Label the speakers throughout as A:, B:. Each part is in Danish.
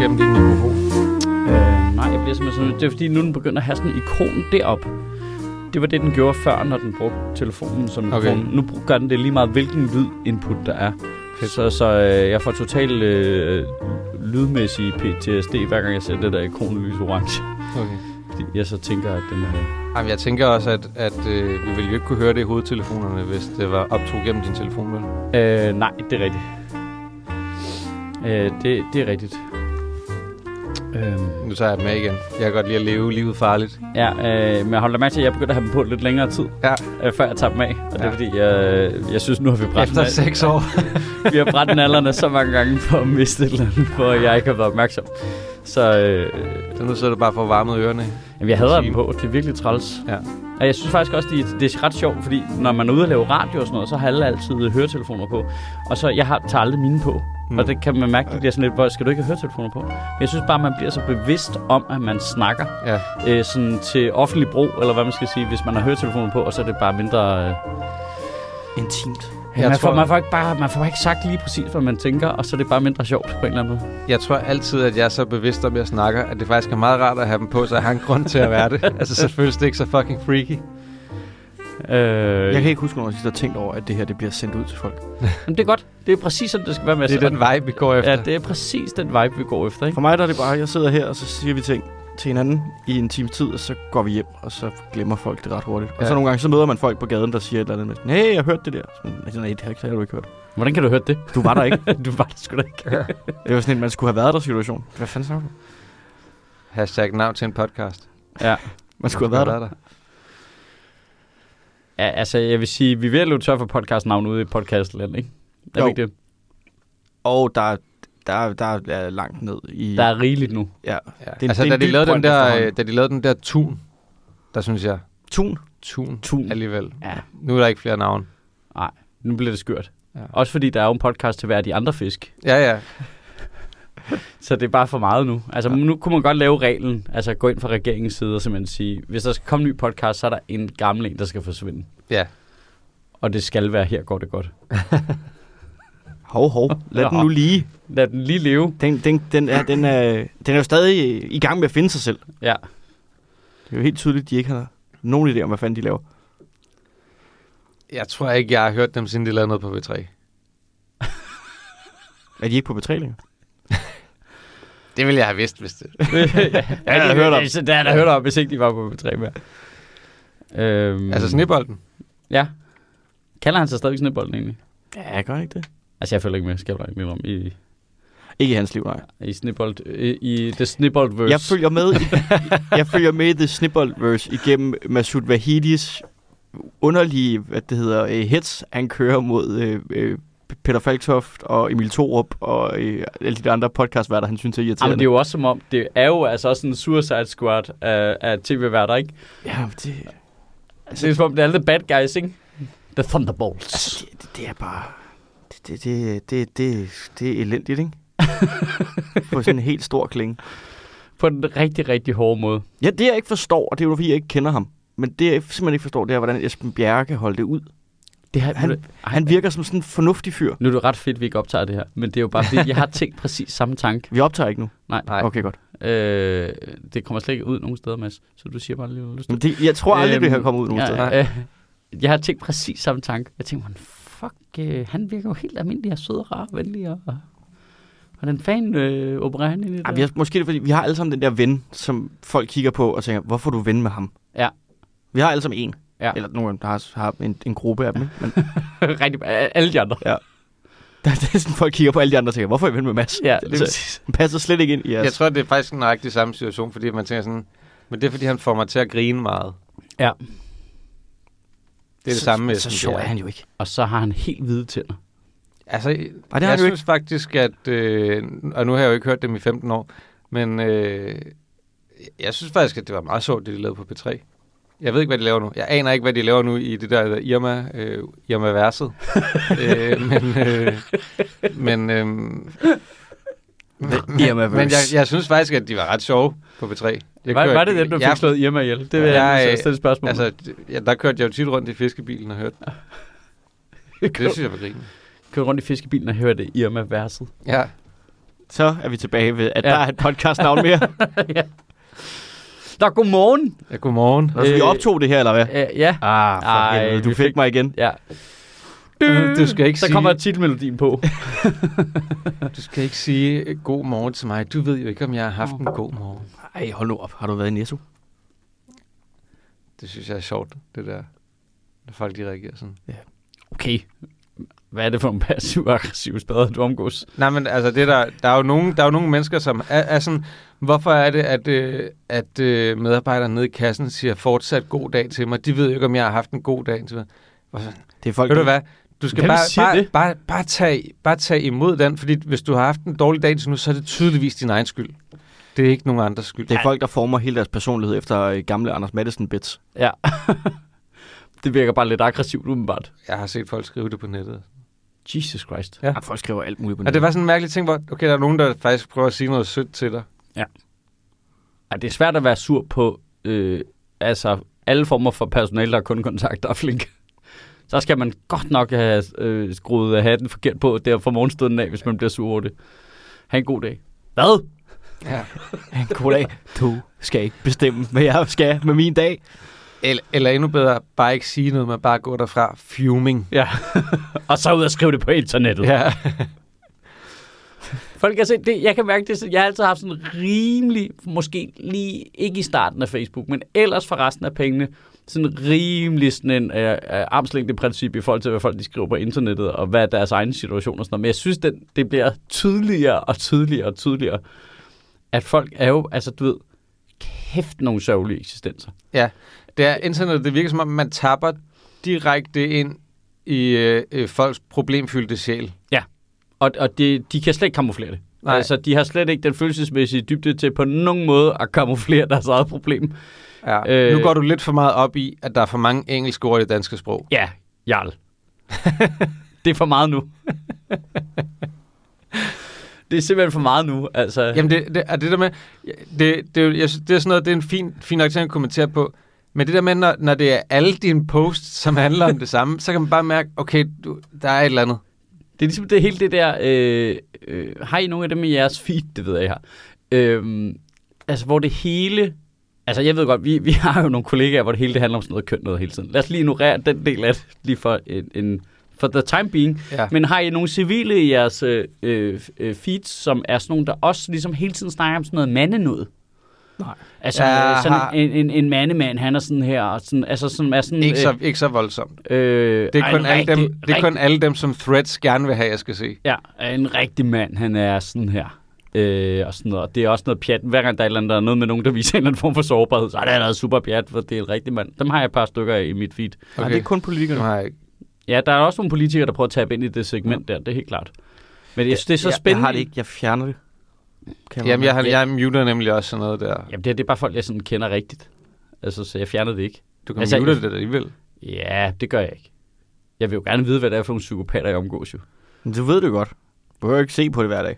A: Gennem din mikrofon.
B: Øh, nej, jeg bliver simpelthen sådan, det er fordi, nu den begynder at have sådan en ikon derop. Det var det, den gjorde før, når den brugte telefonen som mikrofon.
A: Okay.
B: Nu gør den det lige meget, hvilken lyd input der er. Så, så øh, jeg får totalt øh, lydmæssig PTSD, hver gang jeg ser det der ikon lys orange.
A: Okay.
B: Jeg så tænker, at den er...
A: Jamen, jeg tænker også, at, at øh, vi ville jo ikke kunne høre det i hovedtelefonerne, hvis det var optog gennem din telefon, vel?
B: Øh, nej, det er rigtigt. Øh, det, det er rigtigt. Øhm,
A: Nu tager jeg dem med igen. Jeg kan godt lide at leve livet farligt.
B: ja, øh, men jeg holder mærke til, at jeg begynder at have dem på lidt længere tid,
A: Ja.
B: øh, før jeg tager dem af. Og det er
A: Ja.
B: fordi, jeg, jeg synes, nu har vi brændt
A: Efter seks år.
B: vi har brændt nallerne så mange gange for at miste et eller andet, hvor jeg ikke har været opmærksom. Så øh,
A: Så nu sidder du bare for varmet ørerne.
B: jamen, jeg hader dem på. Det er virkelig træls.
A: Ja.
B: Og jeg synes faktisk også, det er, det er ret sjovt, fordi når man er ude og lave radio og sådan noget, så har alle altid høretelefoner på. Og så, jeg har, tager aldrig mine på. Mm. Og det kan man mærke, det bliver sådan lidt, hvor skal du ikke have høretelefoner på? Men jeg synes bare, man bliver så bevidst om, at man snakker
A: Ja.
B: øh, sådan til offentlig brug, eller hvad man skal sige, hvis man har høretelefoner på, og så er det bare mindre... Øh,
C: Intimt.
B: Ja,
A: Jeg
B: man, får,
A: tror-
B: man, får ikke bare, man får ikke sagt lige præcis, hvad man tænker, og så er det bare mindre sjovt på en eller anden måde.
A: Jeg tror altid, at jeg er så bevidst om, at jeg snakker, at det faktisk er meget rart at have dem på, så jeg har en grund til at være det. altså, så føles det ikke så fucking freaky.
B: Øh,
C: Jeg kan ikke huske, når jeg sidst har tænkt over, at det her det bliver sendt ud til folk.
B: Men det er godt. Det er præcis sådan, det skal være med.
A: Det er den vibe, vi går efter.
B: Ja, det er præcis den vibe, vi går efter, ikke?
C: For mig der er det bare, at jeg sidder her, og så siger vi ting til hinanden i en times tid, og så går vi hjem, og så glemmer folk det ret hurtigt. Og
A: Ja.
C: så nogle gange, så møder man folk på gaden, der siger et eller andet med, sådan, hey, jeg hørte det der. Så, nej, det har, det du ikke hørt.
B: Hvordan kan du høre det?
C: Du var der ikke.
B: du var der sgu da ikke.
C: Det var sådan en, man skulle have været der situation. Hvad fanden snakker du?
A: Hashtag navn til en podcast.
B: Ja.
C: Man skulle have været der.
B: ja, altså, jeg vil sige, vi er ved at løbe tør for podcastnavn ude i podcastland, ikke? Er
C: Jo.
B: ikke det?
C: Og der, der, der er langt ned i...
B: Der er rigeligt nu.
C: ja.
A: Ja.
C: Det er
A: altså,
C: det
A: da de, lavede den der, da de lavede den der tun, der synes jeg,
C: Tun.
A: tun,
B: Tun.
A: alligevel.
B: Ja,
A: Nu er der ikke flere navne.
B: nu bliver det skørt.
A: Ja.
B: Også fordi der er jo en podcast til hver af de andre fisk.
A: Ja, ja.
B: Så det er bare for meget nu. Altså, nu kunne man godt lave reglen, altså gå ind fra regeringens side og simpelthen sige, hvis der skal komme en ny podcast, så er der en gammel en, der skal forsvinde.
A: Ja.
B: Og det skal være, her går det godt.
C: Hov, hov. Lad den nu lige.
B: Lad den lige leve.
C: Den, den, den, er, den, er, den er jo stadig i gang med at finde sig selv.
B: Ja.
C: Det er jo helt tydeligt, at de ikke har nogen idé om, hvad fanden de laver.
A: Jeg tror ikke, jeg har hørt dem, siden de lavede noget på V3.
C: Er de ikke på betrælinger?
A: Det ville jeg have vidst, hvis det...
B: ja,
C: jeg da hørt om.
B: Det har jeg da hørt om, hvis ikke de var på B3 mere. Øhm,
A: Altså snibolden.
B: Ja. Kalder han sig stadig Snebolden egentlig?
C: Ja, jeg gør ikke det.
B: Altså, jeg følger ikke med, skal jeg ikke om, i,
C: Ikke i hans liv, nej.
B: i Snibbold, i, i The Snibboldverse.
C: Jeg følger med i, jeg følger med i The Snibboldverse igennem Masoud Vahidis underlige, hvad det hedder, øh, hits, han kører mod øh, øh, Peter Falktoft og Emil Thorup og øh, alle de andre podcastværter, han synes er irriterende.
B: Jamen, det er jo også som om, det er jo altså også en suicide squad af, af tv-værter, ikke?
C: Ja, det,
B: Altså, det er som om, det er alle the bad guys, ikke? The Thunderbolts.
C: altså, det, det, det er bare... Det, det, det, det, det, er elendigt, ikke? På sådan en helt stor klinge.
B: På den rigtig, rigtig hårde måde.
C: Ja, det jeg ikke forstår, og det er jo fordi, jeg ikke kender ham, men det jeg simpelthen ikke forstår, det er, hvordan Esben Bjerre kan holde det ud.
B: Det har,
C: Han- Han virker som sådan en fornuftig fyr.
B: Nu er det ret fedt, at vi ikke optager det her. Men det er jo bare fordi, jeg har tænkt præcis samme tanke.
C: Vi optager ikke nu.
B: Nej.
A: Nej.
C: Okay, godt.
B: Øh, det kommer slet ikke ud nogen steder, Mads. Så du siger bare lige, du lyst til.
C: Men det, jeg tror aldrig,
B: Øhm,
C: det her kommer ud nogen steder.
B: ja, øh, Jeg har tænkt præcis samme tanke. Jeg tænkte, man, fuck, øh, han virker jo helt almindelig og sød og rar og venlig. Og, hvordan fanden øh, opererer han i det?
C: Vi har, måske er det, fordi vi har alle sammen den der ven, som folk kigger på og tænker, hvorfor er du ven med ham?
B: Ja.
C: Vi har alle sammen en.
B: Ja.
C: Eller nogen, der har, har en, en gruppe af dem. ikke? Men
B: rigtig, alle de andre.
C: der, det er sådan, folk kigger på alle de andre og tænker, hvorfor er I ven med Mads?
B: Ja, det er præcis.
C: Han passer slet ikke ind i jeres.
A: Jeg tror, det er faktisk nøjagtig samme situation, fordi man tænker sådan... Men det er, fordi han får mig til at grine meget.
B: Ja.
A: Det er det
C: så,
A: samme med
C: Så sjov er han jo ikke.
B: Og så har han helt hvide tænder.
A: Altså,
C: har
A: jeg
C: han jo
A: synes faktisk, at... Øh, og nu har jeg jo ikke hørt dem i 15 år, men øh, jeg synes faktisk, at det var meget sjovt, det de lavede på P3. Jeg ved ikke, hvad de laver nu. Jeg aner ikke, hvad de laver nu i det der, Irma, øh, Irma-verset. øh, men øh, men øh,
C: Irma
A: Men jeg, jeg synes faktisk, at de var ret sjove på B3. Jeg
B: Var,
A: kørte-
B: var det den, du fik
A: Ja,
B: slået Irma ihjel? Det vil jeg,
A: Jeg-
B: jeg stille et spørgsmål.
A: Altså, ja, der kørte jeg jo tit rundt i fiskebilen og hørte den. Det synes jeg var grinen.
B: kørte rundt i fiskebilen og hørte Irma-verset.
A: Ja.
C: Så er vi tilbage ved, at
B: Ja.
C: ja. der er et podcastnavn mere.
B: Nå, godmorgen.
A: ja godmorgen.
C: Nå, så vi
B: Øh,
C: optog det her, eller hvad?
B: Uh, ja.
C: Ah, for
B: Ej,
C: helvede, du fik,
B: fik-
C: mig igen.
B: ja.
A: Du skal ikke
B: Så
A: sige,
B: kommer titelmelodien på.
A: du skal ikke sige øh, god morgen til mig. Du ved jo ikke, om jeg har haft en god morgen.
C: Ej, hold nu op. Har du været i Netto?
A: Det synes jeg er sjovt, det der. Når folk de reagerer sådan.
B: Okay. Hvad er det for en passiv-aggressiv spader, du omgås?
A: Nej, men altså, det der, der, er jo nogle, der er jo nogle mennesker, som er, er sådan, hvorfor er det, at, øh, at øh, medarbejderne nede i kassen siger fortsat god dag til mig? De ved jo ikke, om jeg har haft en god dag til mig.
C: Det er folk,
A: Ved du
C: der-
A: hvad? Du skal bare, bare,
B: det?
A: bare, bare, tage, bare tage imod den, fordi hvis du har haft en dårlig dag til nu, så er det tydeligvis din egen skyld. Det er ikke nogen andres skyld.
C: Det er folk, der former hele deres personlighed efter øh, gamle Anders Madsen bits.
B: Ja. det virker bare lidt aggressivt, umiddelbart.
A: Jeg har set folk skrive det på nettet.
B: Jesus Christ.
A: Ja.
C: Ja. Folk skriver alt muligt på
A: Og det var sådan en mærkelig ting, hvor okay, der er nogen, der faktisk prøver at sige noget sødt til dig.
B: Ej, det er svært at være sur på øh, altså, alle former for personale, der har kundekontakt, der er flink. Så skal man godt nok have øh, skruet hatten forkert på der fra morgenstunden af, hvis man bliver sur over det. Ha' en god dag. Hvad?
A: Ja.
C: En god dag. Du skal ikke bestemme, hvad jeg skal med min dag.
A: Eller, eller endnu bedre, bare ikke sige noget, men bare gå derfra fuming.
B: Ja. og så ud og skrive det på internettet.
A: Ja.
B: Folk kan se, det, jeg kan mærke det, jeg har altid haft sådan rimelig, måske lige ikke i starten af Facebook, men ellers for resten af pengene, sådan rimelig sådan en øh, øh, armslængde princip i forhold til, hvad folk de skriver på internettet, og hvad er deres egen situation og sådan noget. Men jeg synes, den, det bliver tydeligere og tydeligere og tydeligere, at folk er jo, altså du ved, kæft nogle sørgelige eksistenser.
A: Det er internet, det virker som om, man tapper direkte ind i øh, øh, folks problemfyldte sjæl.
B: Og, og det, de kan slet ikke kamuflere det.
A: Nej.
B: Altså, de har slet ikke den følelsesmæssige dybde til på nogen måde at kamuflere deres eget problem.
A: Ja.
B: Øh.
A: Nu går du lidt for meget op i, at der er for mange engelske ord i det danske sprog.
B: Ja, Jarl. det er for meget nu. det er simpelthen for meget nu. Altså,
A: Jamen, det, det, er det der med, det, det, jeg synes, det er sådan noget, det er en fin, fin nok ting at kommentere på, men det der med, når, når det er alle dine posts, som handler om det samme, så kan man bare mærke, okay, du, der er et eller andet.
B: Det er ligesom det hele det der... Øh, øh, har I nogle af dem i jeres feed? Det ved jeg, har. Øh, altså, hvor det hele... Altså, jeg ved godt, vi, vi har jo nogle kollegaer, hvor det hele det handler om sådan noget køn noget hele tiden. Lad os lige ignorere den del af det, lige for en, en for the time being.
A: Ja.
B: Men har I nogle civile i jeres øh, øh, feeds, som er sådan nogle, der også ligesom hele tiden snakker om sådan noget mandenød?
C: Nej.
B: Altså,
A: Jeg
B: ja, sådan
A: har-
B: en, en, en mandemand, han er sådan her, og sådan, altså sådan, er sådan...
A: Ikke så, ikke så voldsomt.
B: øh,
A: Det er, kun alle dem,
B: rigtig-
A: det er kun alle dem, som threads gerne vil have, jeg skal se.
B: Ja, en rigtig mand, han er sådan her. Øh, og sådan noget. Det er også noget pjat. Hver gang der er, et eller andet, der er noget med nogen, der viser en eller anden form for sårbarhed, så er det noget super pjat, for det er en rigtig mand. Dem har jeg et par stykker af i mit feed.
C: Okay. Nej, det er kun
A: jeg ikke.
B: Ja, der er også nogle politikere, der prøver at tabe ind i det segment der, det er helt klart. Men jeg synes, det er så
C: jeg,
B: spændende.
C: Jeg har det ikke. Jeg fjerner det. Kan
A: Jamen, jeg, har,
B: Ja.
A: jeg muter nemlig også sådan noget der.
B: Jamen, det, er- det er bare folk, jeg sådan kender rigtigt. Altså, så jeg fjerner det ikke.
A: Du kan
B: Altså,
A: mute
B: jeg-
A: det alligevel.
B: Ja, det gør jeg ikke. Jeg vil jo gerne vide, hvad det er for nogle psykopater, jeg omgås jo.
C: Men Du ved det godt. Du behøver ikke se på det hver dag.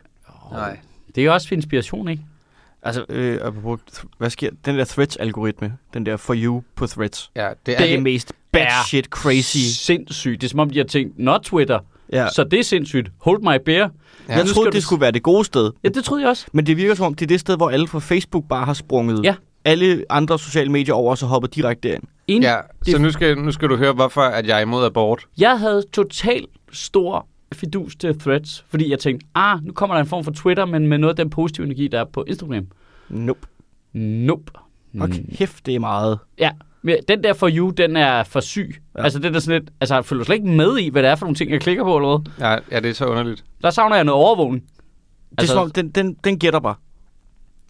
A: Nej.
B: Det er jo også for inspiration, ikke?
C: Altså, øh, apropos, hvad sker Den der Threads-algoritme, den der for you på Threads,
A: Ja, det er
C: det er
B: Det
C: det mest batshit crazy.
B: Sindssygt. Det er som om, de har tænkt, not Twitter,
C: Ja.
B: så det er sindssygt. Hold my beer.
A: Ja.
C: Jeg troede, det
B: du-
C: skulle være det gode sted.
B: Ja, det troede jeg også.
C: Men det virker som om, det er det sted, hvor alle fra Facebook bare har sprunget
B: Ja.
C: alle andre sociale medier over, og så hopper direkte derind.
B: Enig.
A: Ja, så nu skal, nu skal du høre, hvorfor at jeg er imod abort.
B: Jeg havde totalt stor fidus til threads, fordi jeg tænkte, ah, nu kommer der en form for Twitter, men med noget af den positive energi, der er på Instagram.
C: Nope.
B: Nope.
C: Og kæft, det er meget.
B: Ja, men den der for you, den er for syg.
C: Ja.
B: Altså, det er sådan lidt, altså, jeg følger slet ikke med i, hvad det er for nogle ting, jeg klikker på eller hvad.
A: Ja, ja det er så underligt.
B: Der savner jeg noget overvågning.
C: Det er som om, den, den, den gætter bare.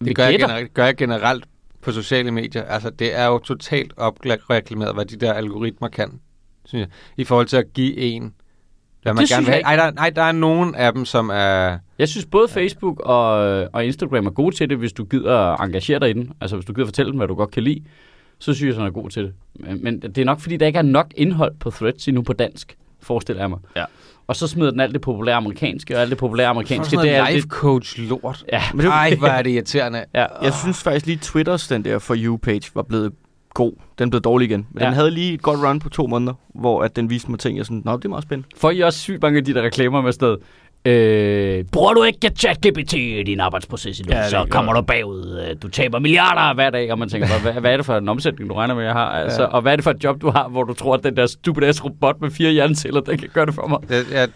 A: Det gør jeg,
B: gætter.
A: generelt, gør jeg generelt på sociale medier. Altså, det er jo totalt opreklameret, hvad de der algoritmer kan, synes jeg. I forhold til at give en, hvad man
B: Det
A: gerne vil. Ej, der, nej, der er nogen af dem, som er...
B: Jeg synes både Facebook og, og Instagram er gode til det, hvis du gider at engagere dig i den. Altså hvis du gider fortælle dem, hvad du godt kan lide, så synes jeg, at han er god til det. Men, men det er nok, fordi der ikke er nok indhold på Threads endnu på dansk. forestiller jeg mig.
C: Ja.
B: Og så smider den alt det populære amerikanske, og alt det populære amerikanske, det er
A: life coach lort.
B: Ja,
C: Men det,
A: Ej, hvor er det irriterende.
B: ja.
C: jeg synes faktisk lige Twitters, den der For You-page, var blevet god. Den blev dårlig igen. Men
B: Ja.
C: den havde lige et godt run på to måneder, hvor at den viste mig ting, jeg sådan, nå, det er meget spændende.
B: Får I også sygt mange af de der reklamer med noget, Øh, bruger du ikke ChatGPT i din arbejdsproces endnu,
C: Ja,
B: ja, så kommer du bagud. Øh, Du taber milliarder hver dag, og man tænker, hvad, hvad er det for en omsætning, du regner med, jeg har? Altså,
A: Ja.
B: Og hvad er det for et job, du har, hvor du tror, at den der stupid ass robot med fire hjerneceller, den kan gøre det for mig?
A: Jeg, jeg,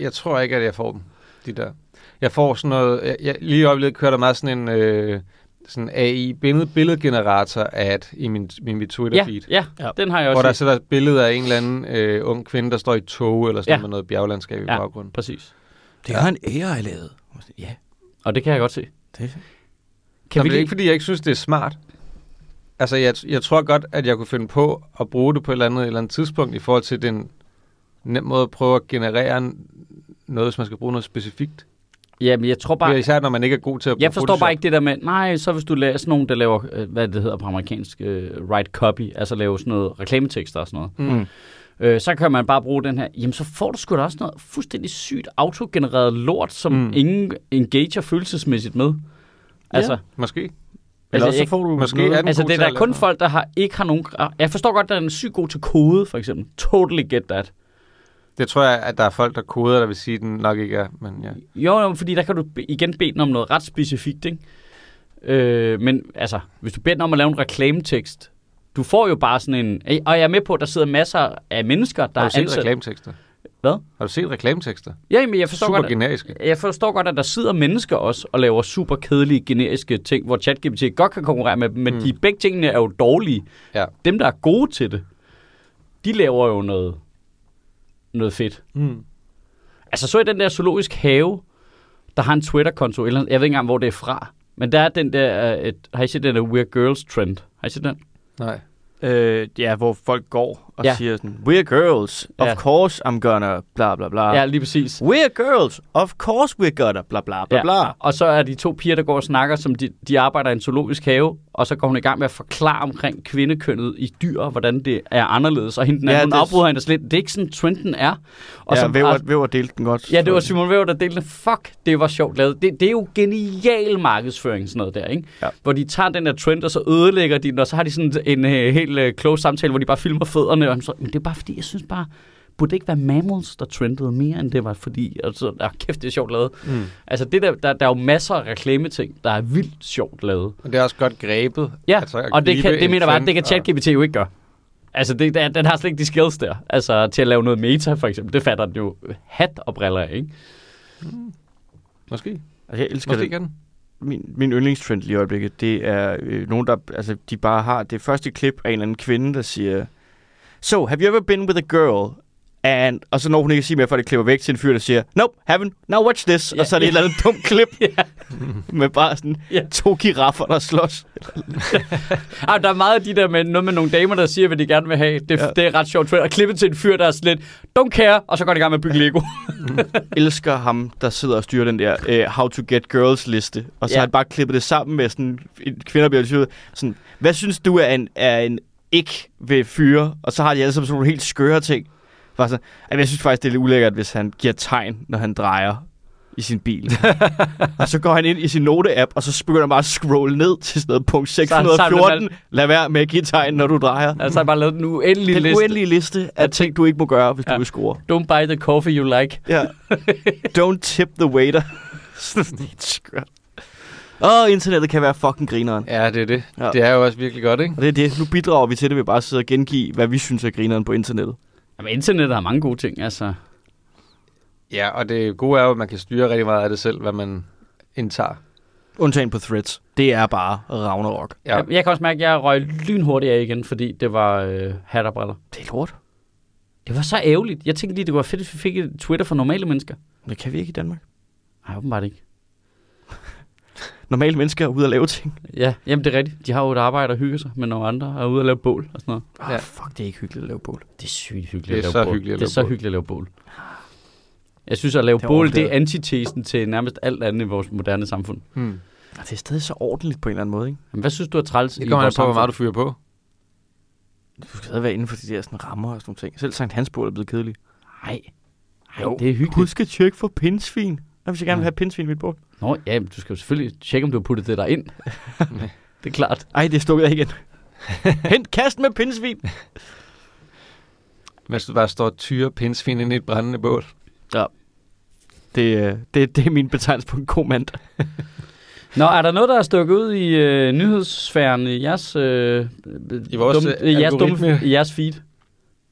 A: jeg tror ikke, at jeg får dem, de der. Jeg får sådan noget... Jeg, jeg, lige i øjeblikket kører der meget sådan en... Øh, sådan AI billed, billedgenerator ad i min, min,
B: Ja,
A: Twitter-feed.
B: ja,
C: Ja.
B: den har jeg
A: Hvor
B: også
A: der
B: set.
A: så der er et billede af en eller anden øh, ung kvinde, der står i tog, eller sådan
B: Ja.
A: med noget bjerglandskab i
B: Ja.
A: baggrunden.
B: Præcis.
C: Det har en AI lavet. Ja,
B: Og det kan jeg godt se.
C: det
B: Kan
A: Kan
B: vi
A: det er ikke, fordi jeg ikke synes, det er smart. Altså, jeg, jeg tror godt, at jeg kunne finde på at bruge det på et eller andet, et eller andet tidspunkt i forhold til den nem måde at prøve at generere en- noget, hvis man skal bruge noget specifikt.
B: Jamen, jeg tror
A: Bare,
B: bare...
A: især når man ikke er god til at bruge
B: Jeg forstår
A: Photoshop.
B: bare ikke det der med, nej, så hvis du laver sådan nogen, der laver, øh, hvad det hedder på amerikansk, uh, write copy, altså lave sådan noget reklametekster og sådan noget,
A: Mm.
B: Øh, så kan man bare bruge den her, jamen så får du sgu da også noget fuldstændig sygt autogenereret lort, som
A: Mm.
B: ingen engager følelsesmæssigt med. Altså,
A: Måske.
C: Eller
B: Altså,
C: også så får du
A: måske
C: noget,
A: er
B: altså det er der kun folk, der har, ikke har nogen... Jeg forstår godt, at den er sygt god til kode, for eksempel. Totally get that.
A: Det tror jeg, at der er folk, der koder, der vil sige, at den nok ikke er. Men ja.
B: Jo, jo, fordi der kan du igen bede den om noget ret specifikt, ikke? Øh, men altså, hvis du beder den om at lave en reklametekst, du får jo bare sådan en... Og jeg er med på, at der sidder masser af mennesker, der
A: Har du set
B: ansat...
A: reklametekster?
B: Hvad?
A: Har du set reklametekster?
B: Ja, men jeg forstår,
A: Super
B: godt,
A: generiske.
B: jeg forstår godt, at der sidder mennesker også og laver super kedelige generiske ting, hvor ChatGPT godt kan konkurrere med men
A: mm.
B: de begge tingene er jo dårlige.
A: Ja.
B: Dem, der er gode til det, de laver jo noget, noget fedt.
A: Mm.
B: Altså, så i den der zoologisk have, der har en Twitter-konto, eller jeg ved ikke engang, hvor det er fra, men der er den der, øh, et, har I set den der We're Girls trend? Har I set den?
A: Nej.
C: øh, ja, hvor folk går og
B: Ja.
C: siger sådan, we're girls, of
B: Ja.
C: course I'm gonna, bla bla bla.
B: Ja, lige præcis.
C: We're girls, of course we're gonna, bla bla bla
B: Ja.
C: bla.
B: Og så er de to piger, der går og snakker, som de, de arbejder i en zoologisk have, og så går hun i gang med at forklare omkring kvindekønnet i dyr, hvordan det er anderledes. Og hende den
C: Ja,
B: hun afbryder hende slet. Det er ikke sådan, trenden er. Og
C: ja, Væver, Væver delte den godt.
B: Ja, det var Simon Væver, der delte det. Fuck, det var sjovt lavet. Det, det er jo genial markedsføring, sådan noget der, ikke?
C: Ja.
B: Hvor de tager den der trend, og så ødelægger de den, og så har de sådan en uh, helt uh, close samtale, hvor de bare filmer fødderne. Og så, men det er bare fordi, jeg synes bare, burde det ikke være mammals, der trendede mere, end det var fordi, altså, der, kæft, det er sjovt lavet.
A: Mm.
B: Altså, det der, der, der er jo masser af reklameting, der er vildt sjovt lavet.
A: Og det er også godt grebet.
B: Ja,
A: Altså,
B: og det, kan, det
A: en
B: mener jeg bare, det kan
A: og-
B: ChatGPT jo ikke gøre. Altså, det, der, den har slet ikke de skills der. Altså, til at lave noget meta, for eksempel. Det fatter den jo hat og briller af, ikke?
A: Måske.
C: Altså, jeg elsker
A: Måske
C: det.
A: den.
C: Min, min yndlingstrend lige i øjeblikket, det er øh, nogen, der altså, de bare har det første klip af en eller anden kvinde, der siger, So, have you ever been with a girl? And, og så når hun ikke siger mere, for det klipper væk til en fyr, der siger, Nope, haven't. Now watch this.
B: Ja,
C: og så er det
B: ja.
C: et eller andet dumt klip
B: Ja.
C: med bare sådan
B: Ja.
C: to giraffer, der slås.
B: Ej, der er meget af de der med noget med nogle damer, der siger, hvad de gerne vil have. Det, ja. Det er ret sjovt. Og klippet til en fyr, der er sådan lidt, don't care, og så går de i gang med at bygge Lego.
C: elsker ham, der sidder og styrer den der uh, How to Get Girls liste. Og så
B: Ja.
C: har han bare klippet det sammen med sådan, en kvinder bliver sådan, hvad synes du er en, er en ikke ved fyre? Og så har de alle sammen sådan nogle helt skøre ting. Bare sådan, "Ej, jeg synes faktisk, det er lidt ulækkert, hvis han giver tegn, når han drejer i sin bil. og så går han ind i sin note-app, og så begynder han bare at scrolle ned til sådan noget punkt
B: Så har han samlet
C: 614. Lad være med at give tegn, når du drejer.
B: altså, har jeg bare lavet den uendelige
C: Den
B: liste.
C: uendelige liste af ting, du ikke må gøre, hvis
B: Ja.
C: du vil score.
B: Don't buy the coffee you like.
C: Ja. Don't tip the waiter. Sådan helt skørt. Åh, oh, internettet kan være fucking grineren.
A: Ja, det er det.
C: Ja.
A: Det er jo også virkelig godt, ikke?
C: Og det er det. Nu bidrager vi til det ved bare at sidde og gengive, hvad vi synes er grineren på internettet.
B: Jamen, internettet har mange gode ting, altså.
A: Ja, og det gode er jo, at man kan styre rigtig meget af det selv, hvad man indtager.
C: Undtagen på threads. Det er bare Ragnarok.
A: Ja.
B: Jeg, jeg kan også mærke, at jeg røg lynhurtigt af igen, fordi det var øh, hat og briller.
C: Det er lort.
B: Det var så ærgerligt. Jeg tænkte lige, det var fedt, hvis vi fik et Twitter for normale mennesker.
C: Det kan vi ikke i Danmark.
B: Nej, åbenbart ikke.
C: Normale mennesker er ude at lave ting.
B: Ja, jamen det er rigtigt. De har jo et arbejde og hygger sig med nogle andre, og er ude og lave bål og sådan noget.
C: Oh,
A: Ja.
C: Fuck, det er ikke hyggeligt at lave bål.
B: Det er sygt hyggeligt
A: Det er
B: at lave
A: så
B: bål.
A: hyggeligt at
B: det er
A: lave
B: så
A: bål.
B: hyggeligt at lave bål. Jeg synes, at lave
C: Det er
B: bål, det er antitesen til nærmest alt andet i vores moderne samfund.
A: Hmm.
C: Og det er stadig så ordentligt på en eller anden måde, ikke?
B: Men hvad synes du er træls
A: Det
B: i
A: kommer an
B: vores
A: på, hvor meget
B: samfund?
A: du fyrer på.
C: Du skal stadig være inden for de der sådan, rammer og sådan nogle ting. Selv Sankt Hans bål er blevet kedelig.
B: Nej.
C: Jo,
B: Nej, det er hyggeligt.
C: Husk at tjekke for pindsvin. Hvis jeg gerne vil
B: Ja.
C: have pindsvin i mit bål.
B: Nå, ja, men du skal jo selvfølgelig tjekke, om du har puttet det der ind. det er klart.
C: Ej, det er stukket af igen. Hent kast med pindsvin.
A: Mens du bare står og tyrer pindsvin ind i et brændende bål.
C: Det, øh, det, det er min betegnelse på en god mandag.
B: Nå, er der noget, der er stukket ud i øh, nyhedssfæren i jeres, øh,
A: I vores,
B: dumme,
A: øh,
B: jeres, dumme, i jeres feed?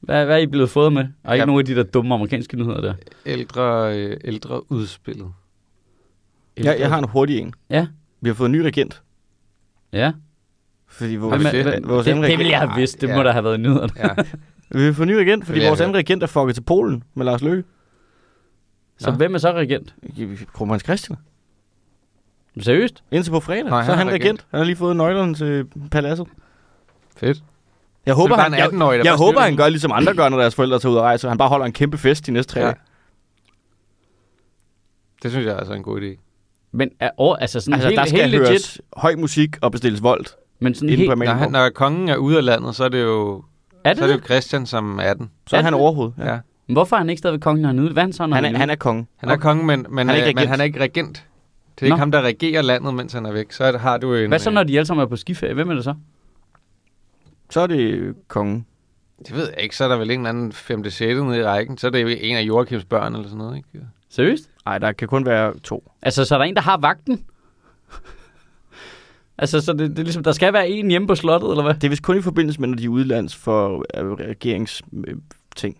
B: Hvad, hvad er I blevet fået med? Og ikke
A: Ja.
B: nogen af de der dumme amerikanske nyheder der?
A: Ældre, øh, ældre udspillet.
C: Jeg, jeg har en hurtig en.
B: Ja.
C: Vi har fået en ny regent.
B: Ja.
C: Fordi
A: Jamen,
C: vores,
A: det-
C: vores
B: det, det, det
C: regent,
B: ville jeg have vidst. Det
A: Ja.
B: må der have været i nyhederne.
A: Ja.
C: vi har fået en ny regent, fordi vores anden regent er fucket til Polen med Lars Løkke.
B: Så
A: Nå.
B: hvem er så regent?
C: Kronprins Christian.
B: Seriøst?
C: Indtil på fredag,
A: Nej,
C: så er
A: han
C: han
A: er
C: regent.
A: regent.
C: Han har lige fået nøglerne til paladset.
A: Fedt.
C: Jeg håber,
A: er
C: han, jeg,
A: 18-årig, der
C: jeg
A: bare
C: håber, han gør ligesom andre gør, når deres forældre tager ud og rejser. Han bare holder en kæmpe fest de næste tre
A: Ja.
C: dage.
A: Det synes jeg er altså en god idé.
B: Men er over, altså sådan
C: Altså,
B: helt,
C: der skal
B: helt legit,
C: høres høj musik og bestilles voldt
B: men sådan helt,
A: Når, han, når kongen er ude af landet, så er det jo,
B: er det,
A: så er det jo? Christian som er den.
C: Så er
B: Er
C: han
B: det?
C: overhoved. Ja.
A: Ja.
B: Hvorfor er han ikke stadigvæk kongen, når han er ude? Hvad er han så, når
C: Han,
B: han
C: er, han er konge.
A: Han er konge, men, men,
C: Han er ikke
A: øh, men
C: regent.
A: han er ikke regent. Det er
B: Nå.
A: ikke ham, der regerer landet, mens han er væk. Så er det, har du en...
B: Hvad så,
A: øh,
B: når de alle sammen er på skiferie? Hvem er det så?
C: Så er det kongen.
A: Det ved jeg ikke. Så er der vel en eller anden 5. 6. nede i rækken. Så er det en af Joachims børn eller sådan noget, ikke?
B: Seriøst?
C: Nej, der kan kun være to.
B: Altså, så er der en, der har vagten? altså, så det, det er ligesom, der skal være en hjemme på slottet, eller hvad?
C: Det er vist kun i forbindelse med, når de er udlands for øh, regerings øh, ting.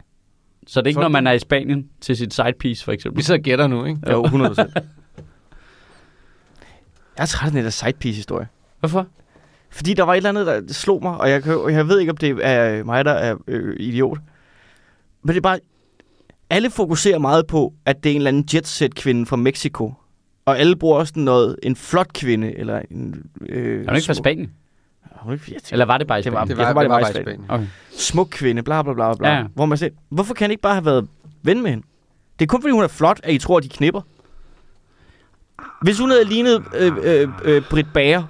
B: Så det er ikke,
C: For-
B: når man er i Spanien til sit side piece, for eksempel.
A: Vi sidder og gætter nu, ikke?
C: Jo, 100 Jeg er træt af den der sidepiece-historie.
B: Hvorfor?
C: Fordi der var et eller andet, der slog mig, og jeg, jeg ved ikke, om det er mig, der er øh, idiot. Men det er bare... Alle fokuserer meget på, at det er en eller anden jetset-kvinde fra Mexico. Og alle bruger også noget, en flot kvinde, eller en... Øh,
B: Er du ikke fra Spanien?
C: Hun er ikke- jeg tænker-
B: Eller var det bare i
C: Det var-
B: Spanien?
A: Det var,
C: så var
A: det
C: det
A: var
C: bare
A: bare
C: i
A: Spanien.
B: Okay.
C: smuk kvinde, bla bla bla bla.
B: Ja.
C: Hvor man siger, hvorfor kan han ikke bare have været ven med hende? Det er kun fordi hun er flot, at I tror, at de knipper. Hvis hun havde lignet øh, øh, øh, Britt Bager,